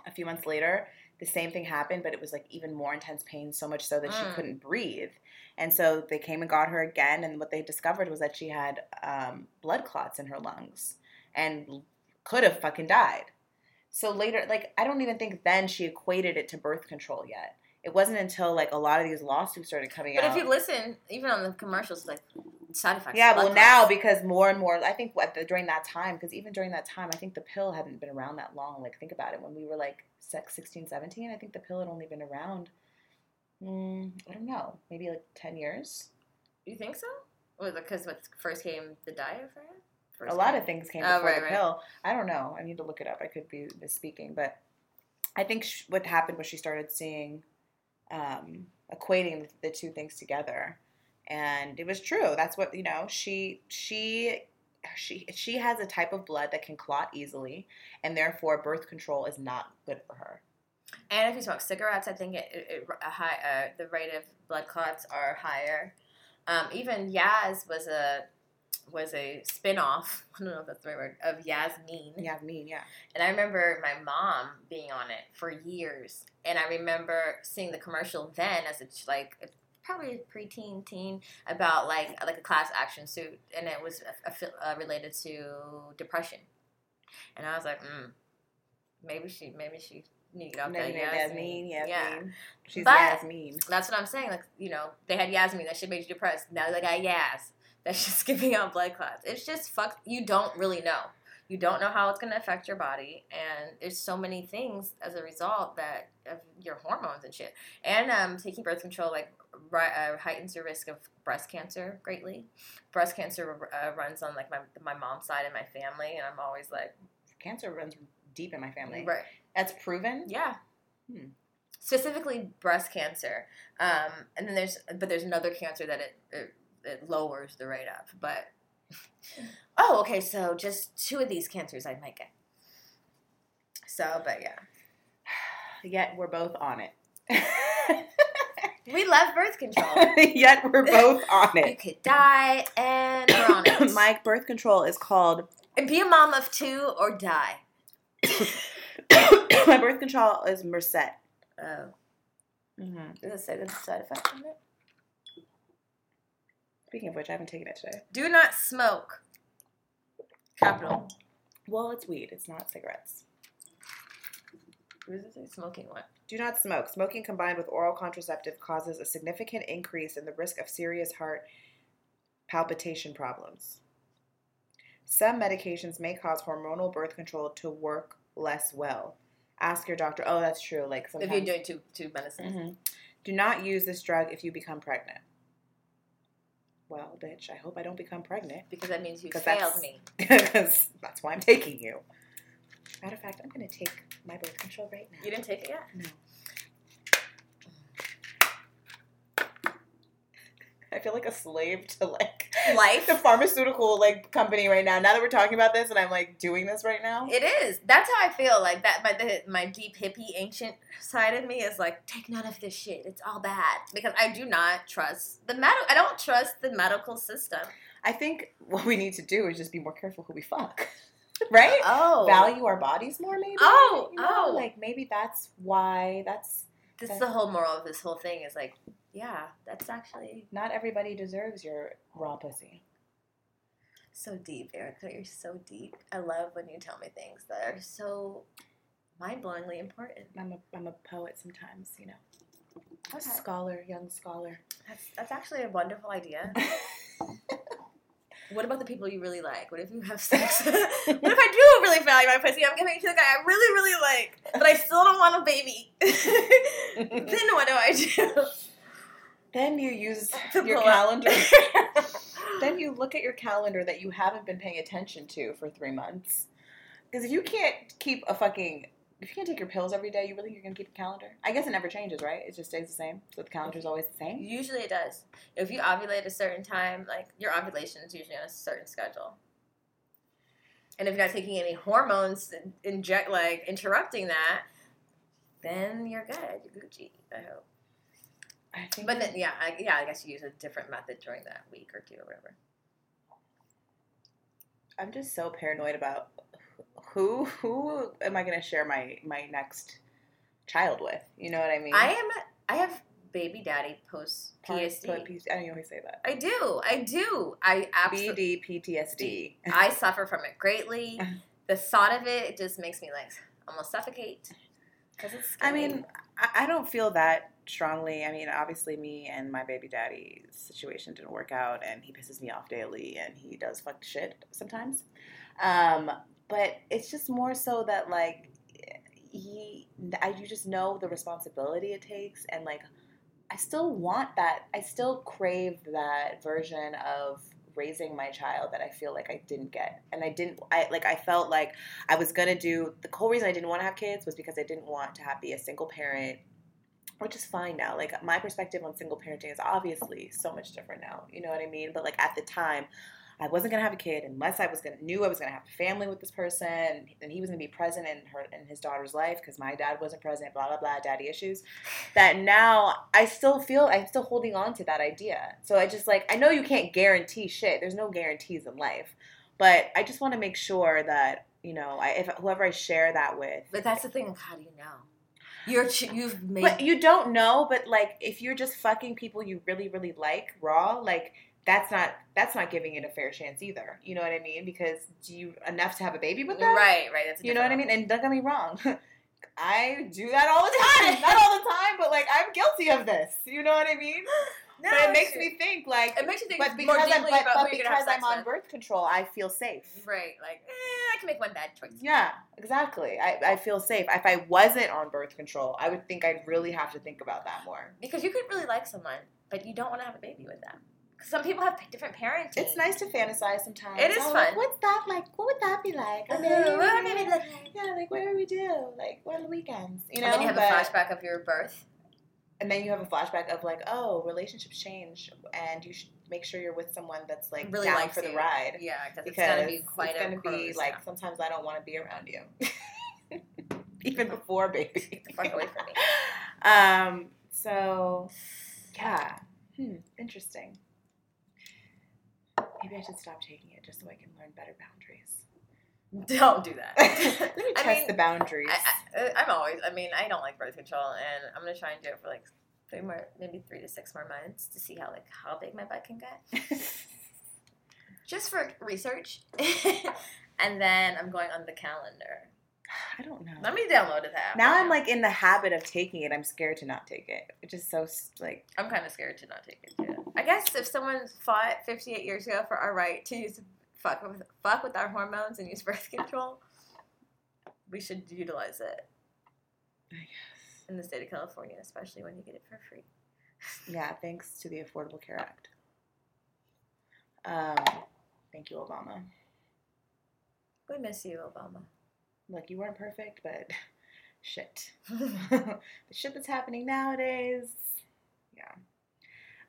A few months later, the same thing happened, but it was like even more intense pain, so much so that she Mm. couldn't breathe. And so they came and got her again, and what they discovered was that she had um, blood clots in her lungs and could have fucking died. So later, like, I don't even think then she equated it to birth control yet. It wasn't until like a lot of these lawsuits started coming But out. But if you listen, even on the commercials, like side effects. yeah, well, now because more and more, I think at the, during that time, because even during that time, I think the pill hadn't been around that long. Like, think about it. When we were like sex 16, 17, I think the pill had only been around, mm, I don't know, maybe like 10 years. you think so? Because what first came the diet for it? First a lot came- of things came Oh, before right, the right. pill. I don't know. I need to look it up. I could be misspeaking, but I think sh- what happened was she started seeing, um, equating the two things together, and it was true. That's what you know. She she she she has a type of blood that can clot easily, and therefore birth control is not good for her. And if you smoke cigarettes, I think it, it, it a high uh, the rate of blood clots are higher. Um, even Yaz was a was a spin off. I don't know if that's the right word of Yasmin. Yasmin, yeah. And I remember my mom being on it for years. And I remember seeing the commercial then as it's like probably a preteen teen about like like a class action suit, and it was affi- uh, related to depression. And I was like, mm, maybe she maybe she needed out that Maybe named Yasmin. Yasmin, Yasmin. Yeah. She's But- Yasmin. That's what I'm saying. Like, you know, they had Yasmin. That shit made you depressed. Now they got Yaz. That's just giving out blood clots. It's just fuck. You don't really know. You don't know how it's going to affect your body. And there's so many things as a result that of your hormones and shit. And um, taking birth control, like, ri- uh, heightens your risk of breast cancer greatly. Breast cancer uh, runs on, like, my, my mom's side of my family. And I'm always like, Cancer runs deep in my family. right. That's proven. Yeah. Hmm. Specifically breast cancer. Um, and then there's but there's another cancer that it, it it lowers the rate of. But oh, okay, so just two of these cancers I might get. So, but yeah. Yet we're both on it. We love birth control. Yet we're both on it. you could die and we're on it. My birth control is called be a mom of two or die. my birth control is Mircette. Oh. Mm-hmm. Does it say the side effect from it? Speaking of which, I haven't taken it today. Do not smoke. Capital. Well, it's weed. It's not cigarettes. What does it say? Smoking what? Do not smoke. Smoking combined with oral contraceptive causes a significant increase in the risk of serious heart palpitation problems. Some medications may cause hormonal birth control to work less well. Ask your doctor. Oh, that's true. Like sometimes. If you're doing two two medicines. Mhm. Do not use this drug if you become pregnant. Well, bitch, I hope I don't become pregnant Because that means you failed that's- me. because that's why I'm taking you. Matter of fact, I'm going to take my birth control right now. You didn't take it yet? No. I feel like a slave to like Life. the pharmaceutical like company right now. Now that we're talking about this and I'm like doing this right now. It is. That's how I feel. Like that. My the, my deep hippie ancient side of me is like, take none of this shit. It's all bad because I do not trust the medical. I don't trust the medical system. I think what we need to do is just be more careful who we fuck. right? Oh, Value our bodies more maybe. Oh, you know? oh. like maybe that's why that's This is the whole moral of this whole thing. Is like, yeah, that's actually not everybody deserves your raw pussy. so deep, Erica. You're so deep. I love when you tell me things that are so mind-blowingly important. I'm a I'm a poet sometimes, you know. A Okay. scholar, young scholar. That's that's actually a wonderful idea. What about the people you really like? What if you have sex? what if I do really value my pussy? I'm giving it to the guy I really, really like, but I still don't want a baby. then what do I do? Then you use your calendar. then you look at your calendar that you haven't been paying attention to for three months. Because if you can't keep a fucking, if you can't take your pills every day, you really you're gonna keep a calendar. I guess it never changes, right? It just stays the same. So the calendar's always the same. Usually it does. If you ovulate a certain time, like your ovulation is usually on a certain schedule. and if you're not taking any hormones, inject like interrupting that, then you're good. You're Gucci. I hope. I think But then, yeah, I, yeah, I guess you use a different method during that week or two or whatever. I'm just so paranoid about who who am I going to share my my next child with? You know what I mean? I am. I have baby daddy post Part- PSD. part P- I know always say that. I do. I do. I absolutely. BD PTSD. I suffer from it greatly. The thought of it just makes me like almost suffocate. Because it's. I mean, I, don't feel that strongly. I mean, obviously, me and my baby daddy situation didn't work out, and he pisses me off daily, and he does fucked shit sometimes. Um, but it's just more so that like he, I you just know the responsibility it takes, and like I still want that. I still crave that version of raising my child that I feel like I didn't get. And I didn't I like I felt like I was gonna do the whole reason I didn't want to have kids was because I didn't want to have be a single parent, which is fine now. Like my perspective on single parenting is obviously so much different now. You know what I mean? But like at the time, I wasn't gonna have a kid unless I was gonna knew I was gonna have a family with this person and he was gonna be present in her in his daughter's life because my dad wasn't present. Blah blah blah, daddy issues. That now I still feel I'm still holding on to that idea. So I just like I know you can't guarantee shit. There's no guarantees in life, but I just want to make sure that you know I, if whoever I share that with. But that's the thing. How do you know? You're ch- you've made. But you don't know. But like if you're just fucking people you really really like raw, like that's not that's not giving it a fair chance either. You know what I mean? Because do you enough to have a baby with them? right, right. That's You know what I mean? And don't get me wrong. I do that all the time. Not all the time, but like I'm guilty of this. You know what I mean? No, but it makes me think like It makes you think but more because I'm deeply but, about but who you're gonna have because I'm on with. birth control, I feel safe. Right, like eh, I can make one bad choice. Yeah, exactly. I, I feel safe. If I wasn't on birth control, I would think I'd really have to think about that more. Because you could really like someone, but you don't want to have a baby with them. Some people have different parenting. It's nice to fantasize sometimes. It is Oh, fun. Like, what's that like? What would that be like? Uh, A baby what would look like? Yeah, like what do we do? Like what are the weekends? You know, and then you have but- a flashback of your birth. and then you have a flashback of like, oh, relationships change, and you should make sure you're with someone that's like Really down for the you. ride. Yeah, because it's gonna be quite it's a gonna be like now. sometimes I don't want to be around you, even before baby. Get the fuck away from me. Um. So, yeah. Hmm. Interesting. Maybe I should stop taking it just so I can learn better boundaries. Don't do that. Let me I test mean, the boundaries. I, I, uh, I'm always. I mean, I don't like birth control, and I'm gonna try and do it for like three more, maybe three to six more months to see how like how big my butt can get, just for research. and then I'm going on the calendar. I don't know. Let me download it. Now I'm like in the habit of taking it. I'm scared to not take it. It's just so like I'm kind of scared to not take it too. I guess if someone fought 58 years ago for our right to use fuck with fuck with our hormones and use birth control, we should utilize it I guess. in the state of California, especially when you get it for free. Yeah, thanks to the Affordable Care Act. Um, thank you, Obama. We miss you, Obama. Look, you weren't perfect, but shit. the shit that's happening nowadays. Yeah.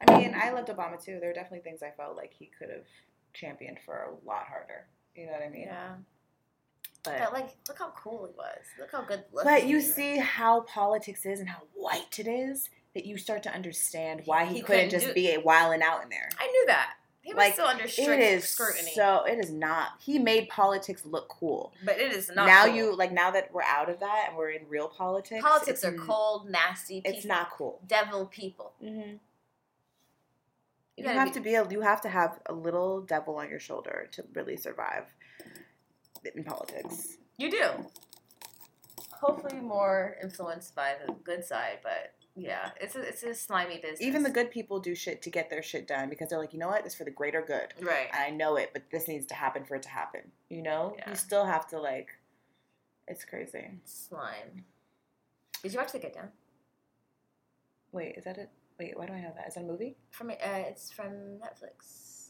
I mean, I loved Obama too. There were definitely things I felt like he could have championed for a lot harder. You know what I mean? yeah, But, but like, look how cool he was. Look how good but you see how politics is and how white it is that you start to understand why he, He couldn't couldn't just do- be a wilding out in there. I knew that he was Like, still under It strict is scrutiny. so. It is not. He made politics look cool. but it is not. now cool. you like now that we're out of that and we're in real politics. politics are cold, nasty. It's people. not cool. devil people. Mm-hmm. You, gotta have be- to be. A, you have to have a little devil on your shoulder to really survive in politics. You do. Hopefully, more influenced by the good side, but yeah, it's a, it's a slimy business. Even the good people do shit to get their shit done because they're like, you know what, it's for the greater good. right. I know it, but this needs to happen for it to happen. You know, Yeah. you still have to like. It's crazy. Slime. Did you watch The Get Down? Wait, is that it? Wait, why do I know that? Is that a movie? From uh, it's from Netflix.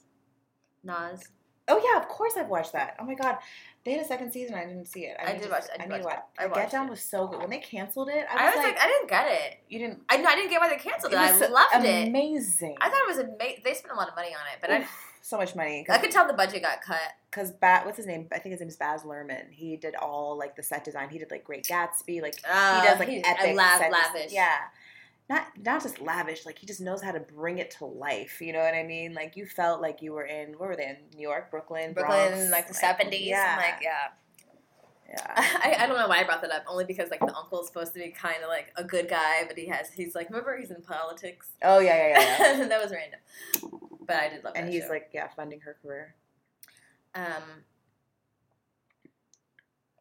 Nas. Oh yeah, of course I've watched that. Oh my god, they had a second season. I didn't see it. I need did watch- I did need to watch watch. I Get Down it. was so good when they canceled it. I was, like, I didn't get it. you didn't. I, I didn't get why they canceled it. I was loved it. Amazing. I thought it was amazing. They spent a lot of money on it, but I, Oof. so much money. I could tell the budget got cut. Because Bat, what's his name? I think his name is Baz Luhrmann. He did all like the set design. He did like Great Gatsby. Like Uh, he does like epic lav- set lavish. Yeah, not not just lavish. Like he just knows how to bring it to life. You know what I mean? Like you felt like you were in where were they in New York, Brooklyn, Brooklyn, Bronx, like the seventies. Yeah, Like yeah. yeah. I, I don't know why I brought that up. Only because like the uncle's supposed to be kind of like a good guy, but he has he's like remember he's in politics. Oh yeah, yeah, yeah. yeah. that was random, but I did love and he's show. like yeah, funding her career. um,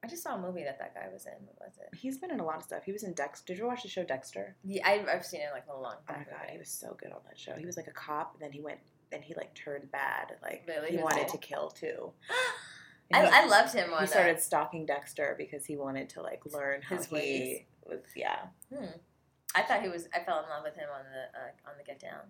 I just saw a movie that that guy was in. What was it? He's been in a lot of stuff. He was in Dexter. Did you watch the show Dexter? Yeah, I, I've seen it like a long time. Oh my god, he was so good on that show. He was like a cop, and then he went, then he like turned bad. Like Really? he He wanted cool? to kill too. I, he- I loved him on he started stalking Dexter because he wanted to like learn how His he ways. was. Yeah, hmm. I thought he was. I fell in love with him on the uh, on the Get Down.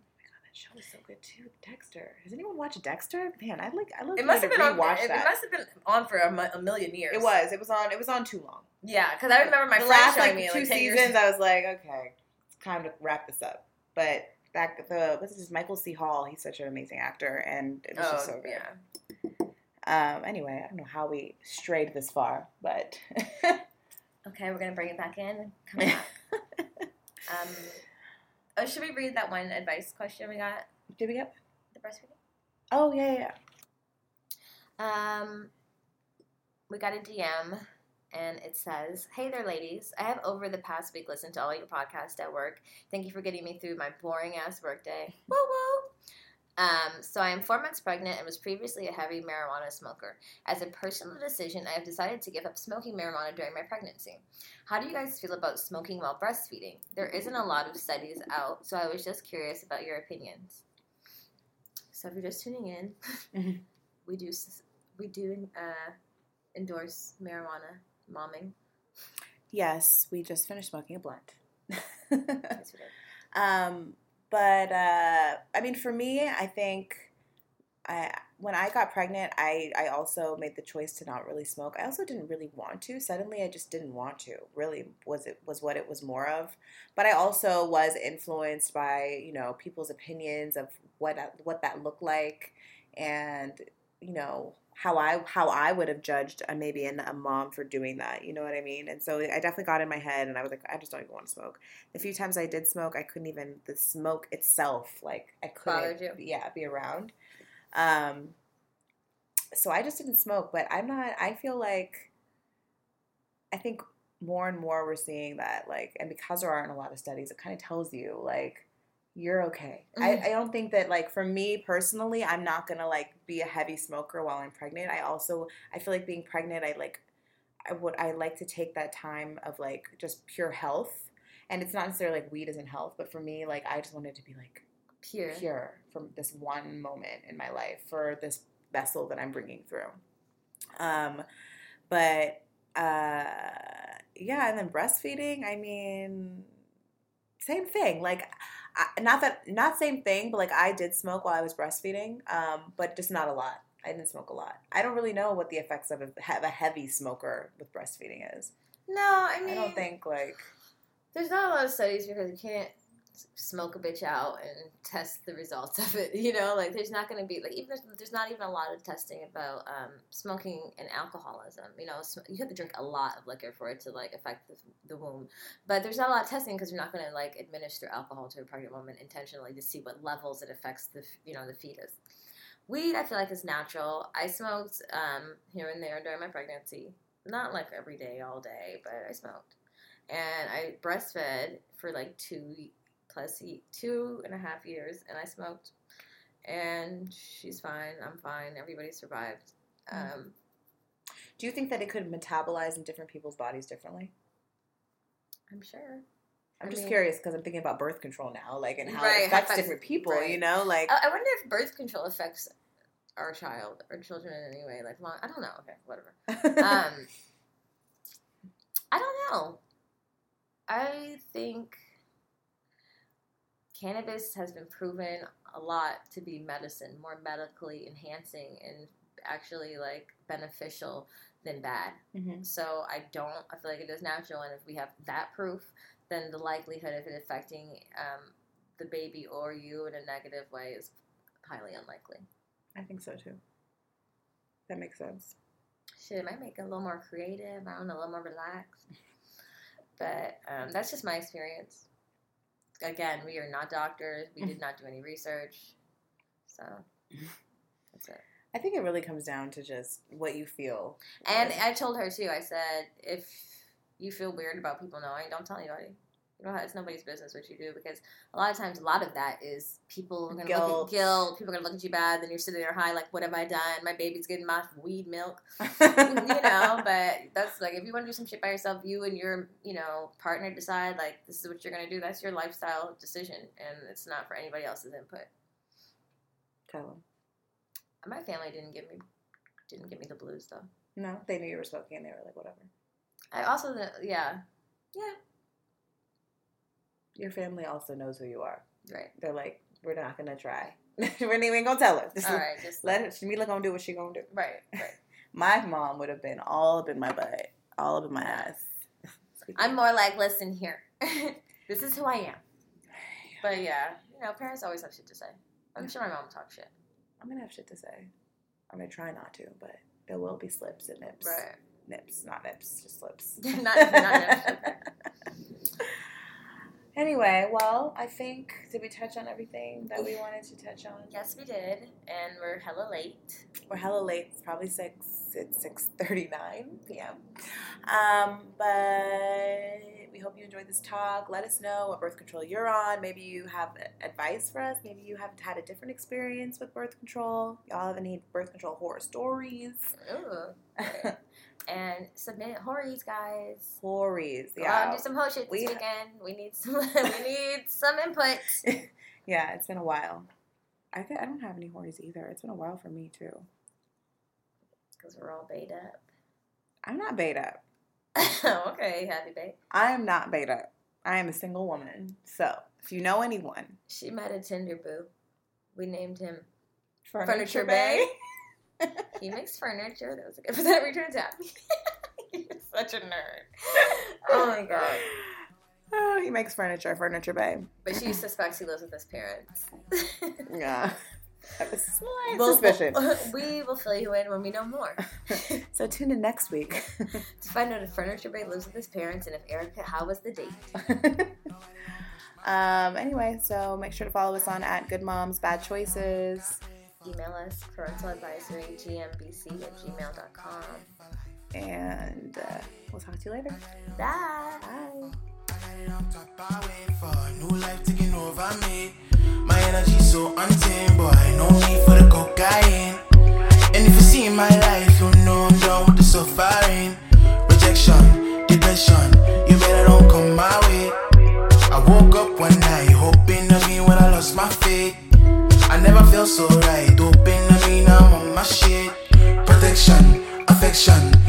That show was so good too. Dexter. Has anyone watched Dexter? Man, I like. I love. It must have been on. It, it must have been on for a, a million years. It was. It was on. It was on too long. Yeah, because I remember my the last like me two like 10 years seasons, I was like, okay, it's time to wrap this up. But that the what's his Michael C. Hall? He's such an amazing actor, and it was Oh just so good. yeah. Um, anyway, I don't know how we strayed this far, but Okay, we're gonna bring it back in. Come on. um, oh, should we read that one advice question we got? did we get? The breastfeeding. Oh yeah, yeah. Um, we got a DM, and it says, "Hey there, ladies. I have over the past week listened to all your podcasts at work. Thank you for getting me through my boring ass workday. Woo woo." Um, so I am four months pregnant and was previously a heavy marijuana smoker. As a personal decision, I have decided to give up smoking marijuana during my pregnancy. How do you guys feel about smoking while breastfeeding? There isn't a lot of studies out, so I was just curious about your opinions. So if you're just tuning in, Mhm. we do we do uh, endorse marijuana momming. Yes, we just finished smoking a blunt. Yes, we do. um, but uh, I mean, for me, I think I when I got pregnant, I I also made the choice to not really smoke. I also didn't really want to. Suddenly, I just didn't want to. Really, was it was what it was more of. But I also was influenced by you know people's opinions of what what that looked like, and you know how I how I would have judged a, maybe an, a mom for doing that. You know what I mean? And so I definitely got in my head, and I was like, I just don't even want to smoke. The few times I did smoke, I couldn't even the smoke itself like I couldn't yeah be around. Um, so I just didn't smoke, but I'm not. I feel like I think more and more we're seeing that like, and because there aren't a lot of studies, it kind of tells you like you're okay. I, Mhm. I don't think that like for me personally, I'm not gonna like be a heavy smoker while I'm pregnant. I also I feel like being pregnant, I like I would I like to take that time of like just pure health. And it's not necessarily like weed isn't health, but for me, like I just wanted to be like Pure. pure from this one moment in my life for this vessel that I'm bringing through. Um, but uh, yeah, and then breastfeeding. I mean, same thing. Like, I, not that not same thing, but like I did smoke while I was breastfeeding, um, but just not a lot. I didn't smoke a lot. I don't really know what the effects of a, have a heavy smoker with breastfeeding is. No, I mean I don't think like there's not a lot of studies because you can't smoke a bitch out and test the results of it. You know, like there's not going to be like even there's, there's not even a lot of testing about um, smoking and alcoholism. You know, sm- you have to drink a lot of liquor for it to like affect the, the womb. But there's not a lot of testing because you're not going to like administer alcohol to a pregnant woman intentionally to see what levels it affects the you know the fetus. Weed, I feel like is natural. I smoked um, here and there during my pregnancy, not like every day, all day, but I smoked and I breastfed for like two plus ye- two and a half years, and I smoked, and she's fine. I'm fine. Everybody survived. Mm. Um, do you think that it could metabolize in different people's bodies differently? I'm sure. I'm I just mean- curious because I'm thinking about birth control now, like and how Right, it affects affects- different people. right. You know, like I, I wonder if birth control affects our child or children in any way. Like long, I don't know. Okay, whatever. Um, I don't know. I think cannabis has been proven a lot to be medicine, more medically enhancing and actually like beneficial than bad. Mhm. So I don't. I feel like it is natural, and if we have that proof, then the likelihood of it affecting um, the baby or you in a negative way is highly unlikely. I think so too. That makes sense. Shit, it might make it a little more creative. I don't know, a little more relaxed. But um, that's just my experience. Again, we are not doctors. We did mm. not do any research. So that's it. I think it really comes down to just what you feel. And I told her too. I said, if you feel weird about people knowing, don't tell anybody. You know, it's nobody's business what you do because a lot of times, a lot of that is people are gonna look at guilt. People are gonna look at you bad. Then you're sitting there high, like, what have I done? My baby's getting my weed milk. you know, but that's like if you want to do some shit by yourself, you and your you know partner decide like this is what you're gonna do. That's your lifestyle decision, and it's not for anybody else's input. Them. My family didn't give me didn't give me the blues though. No, they knew you were smoking and they were like, whatever. I also yeah yeah Your family also knows who you are. right. They're like, we're not gonna try. we're not even gonna tell her. This All right, just let her, Shamila gonna do what she gonna do. right right. My mom would have been all up in my butt, all up in my ass. I'm more like listen here, this is who I am. But yeah, you know, parents always have shit to say. I'm sure my mom will talk shit. I'm gonna have shit to say. I'm gonna try not to, but there will be slips and nips. Right. Nips, not nips, just slips. Not- not nips, anyway, well, I think did we touch on everything that we wanted to touch on? Yes, we did, and we're hella late. We're hella late. It's probably six. It's six thirty nine p.m. Um, but we hope you enjoyed this talk. Let us know what birth control you're on. Maybe you have advice for us. Maybe you have had a different experience with birth control. Y'all have any birth control horror stories? And submit horries, guys. Go and yeah, do some ho shit this We- weekend. We need some. we need some input. yeah. It's been a while. I th- I don't have any horrors either. It's been a while for me too. Because we're all bait up. I'm not beta. okay, happy bait. I am not beta. I am a single woman. So if you know anyone, She met a Tinder boo. We named him. Furniture, Furniture Bay. He makes furniture. That was a good. Was that return tap? You're such a nerd. Oh my god. Oh, he makes furniture, Furniture Bay. But she suspects he lives with his parents. Yeah. That was slight We'll- suspicion. we'll- we will fill you in when we know more. so tune in next week. to find out if Furniture Bay lives with his parents and if Erica, how was the date? um, anyway, so make sure to follow us on at Good Moms Bad Choices. Email us parental advisory gmbc at gmail.com. And uh, we'll talk to you later. Bye. Bye. I'm top I wait for a new life taking over me. My energy so untamed, boy. No need for the cocaine. And if you see my life, you know I'm done with the suffering. Rejection, depression, you better don't come my way. I woke up one night, hoping to me when I lost my faith. I never felt so right, my shit. Protection, affection,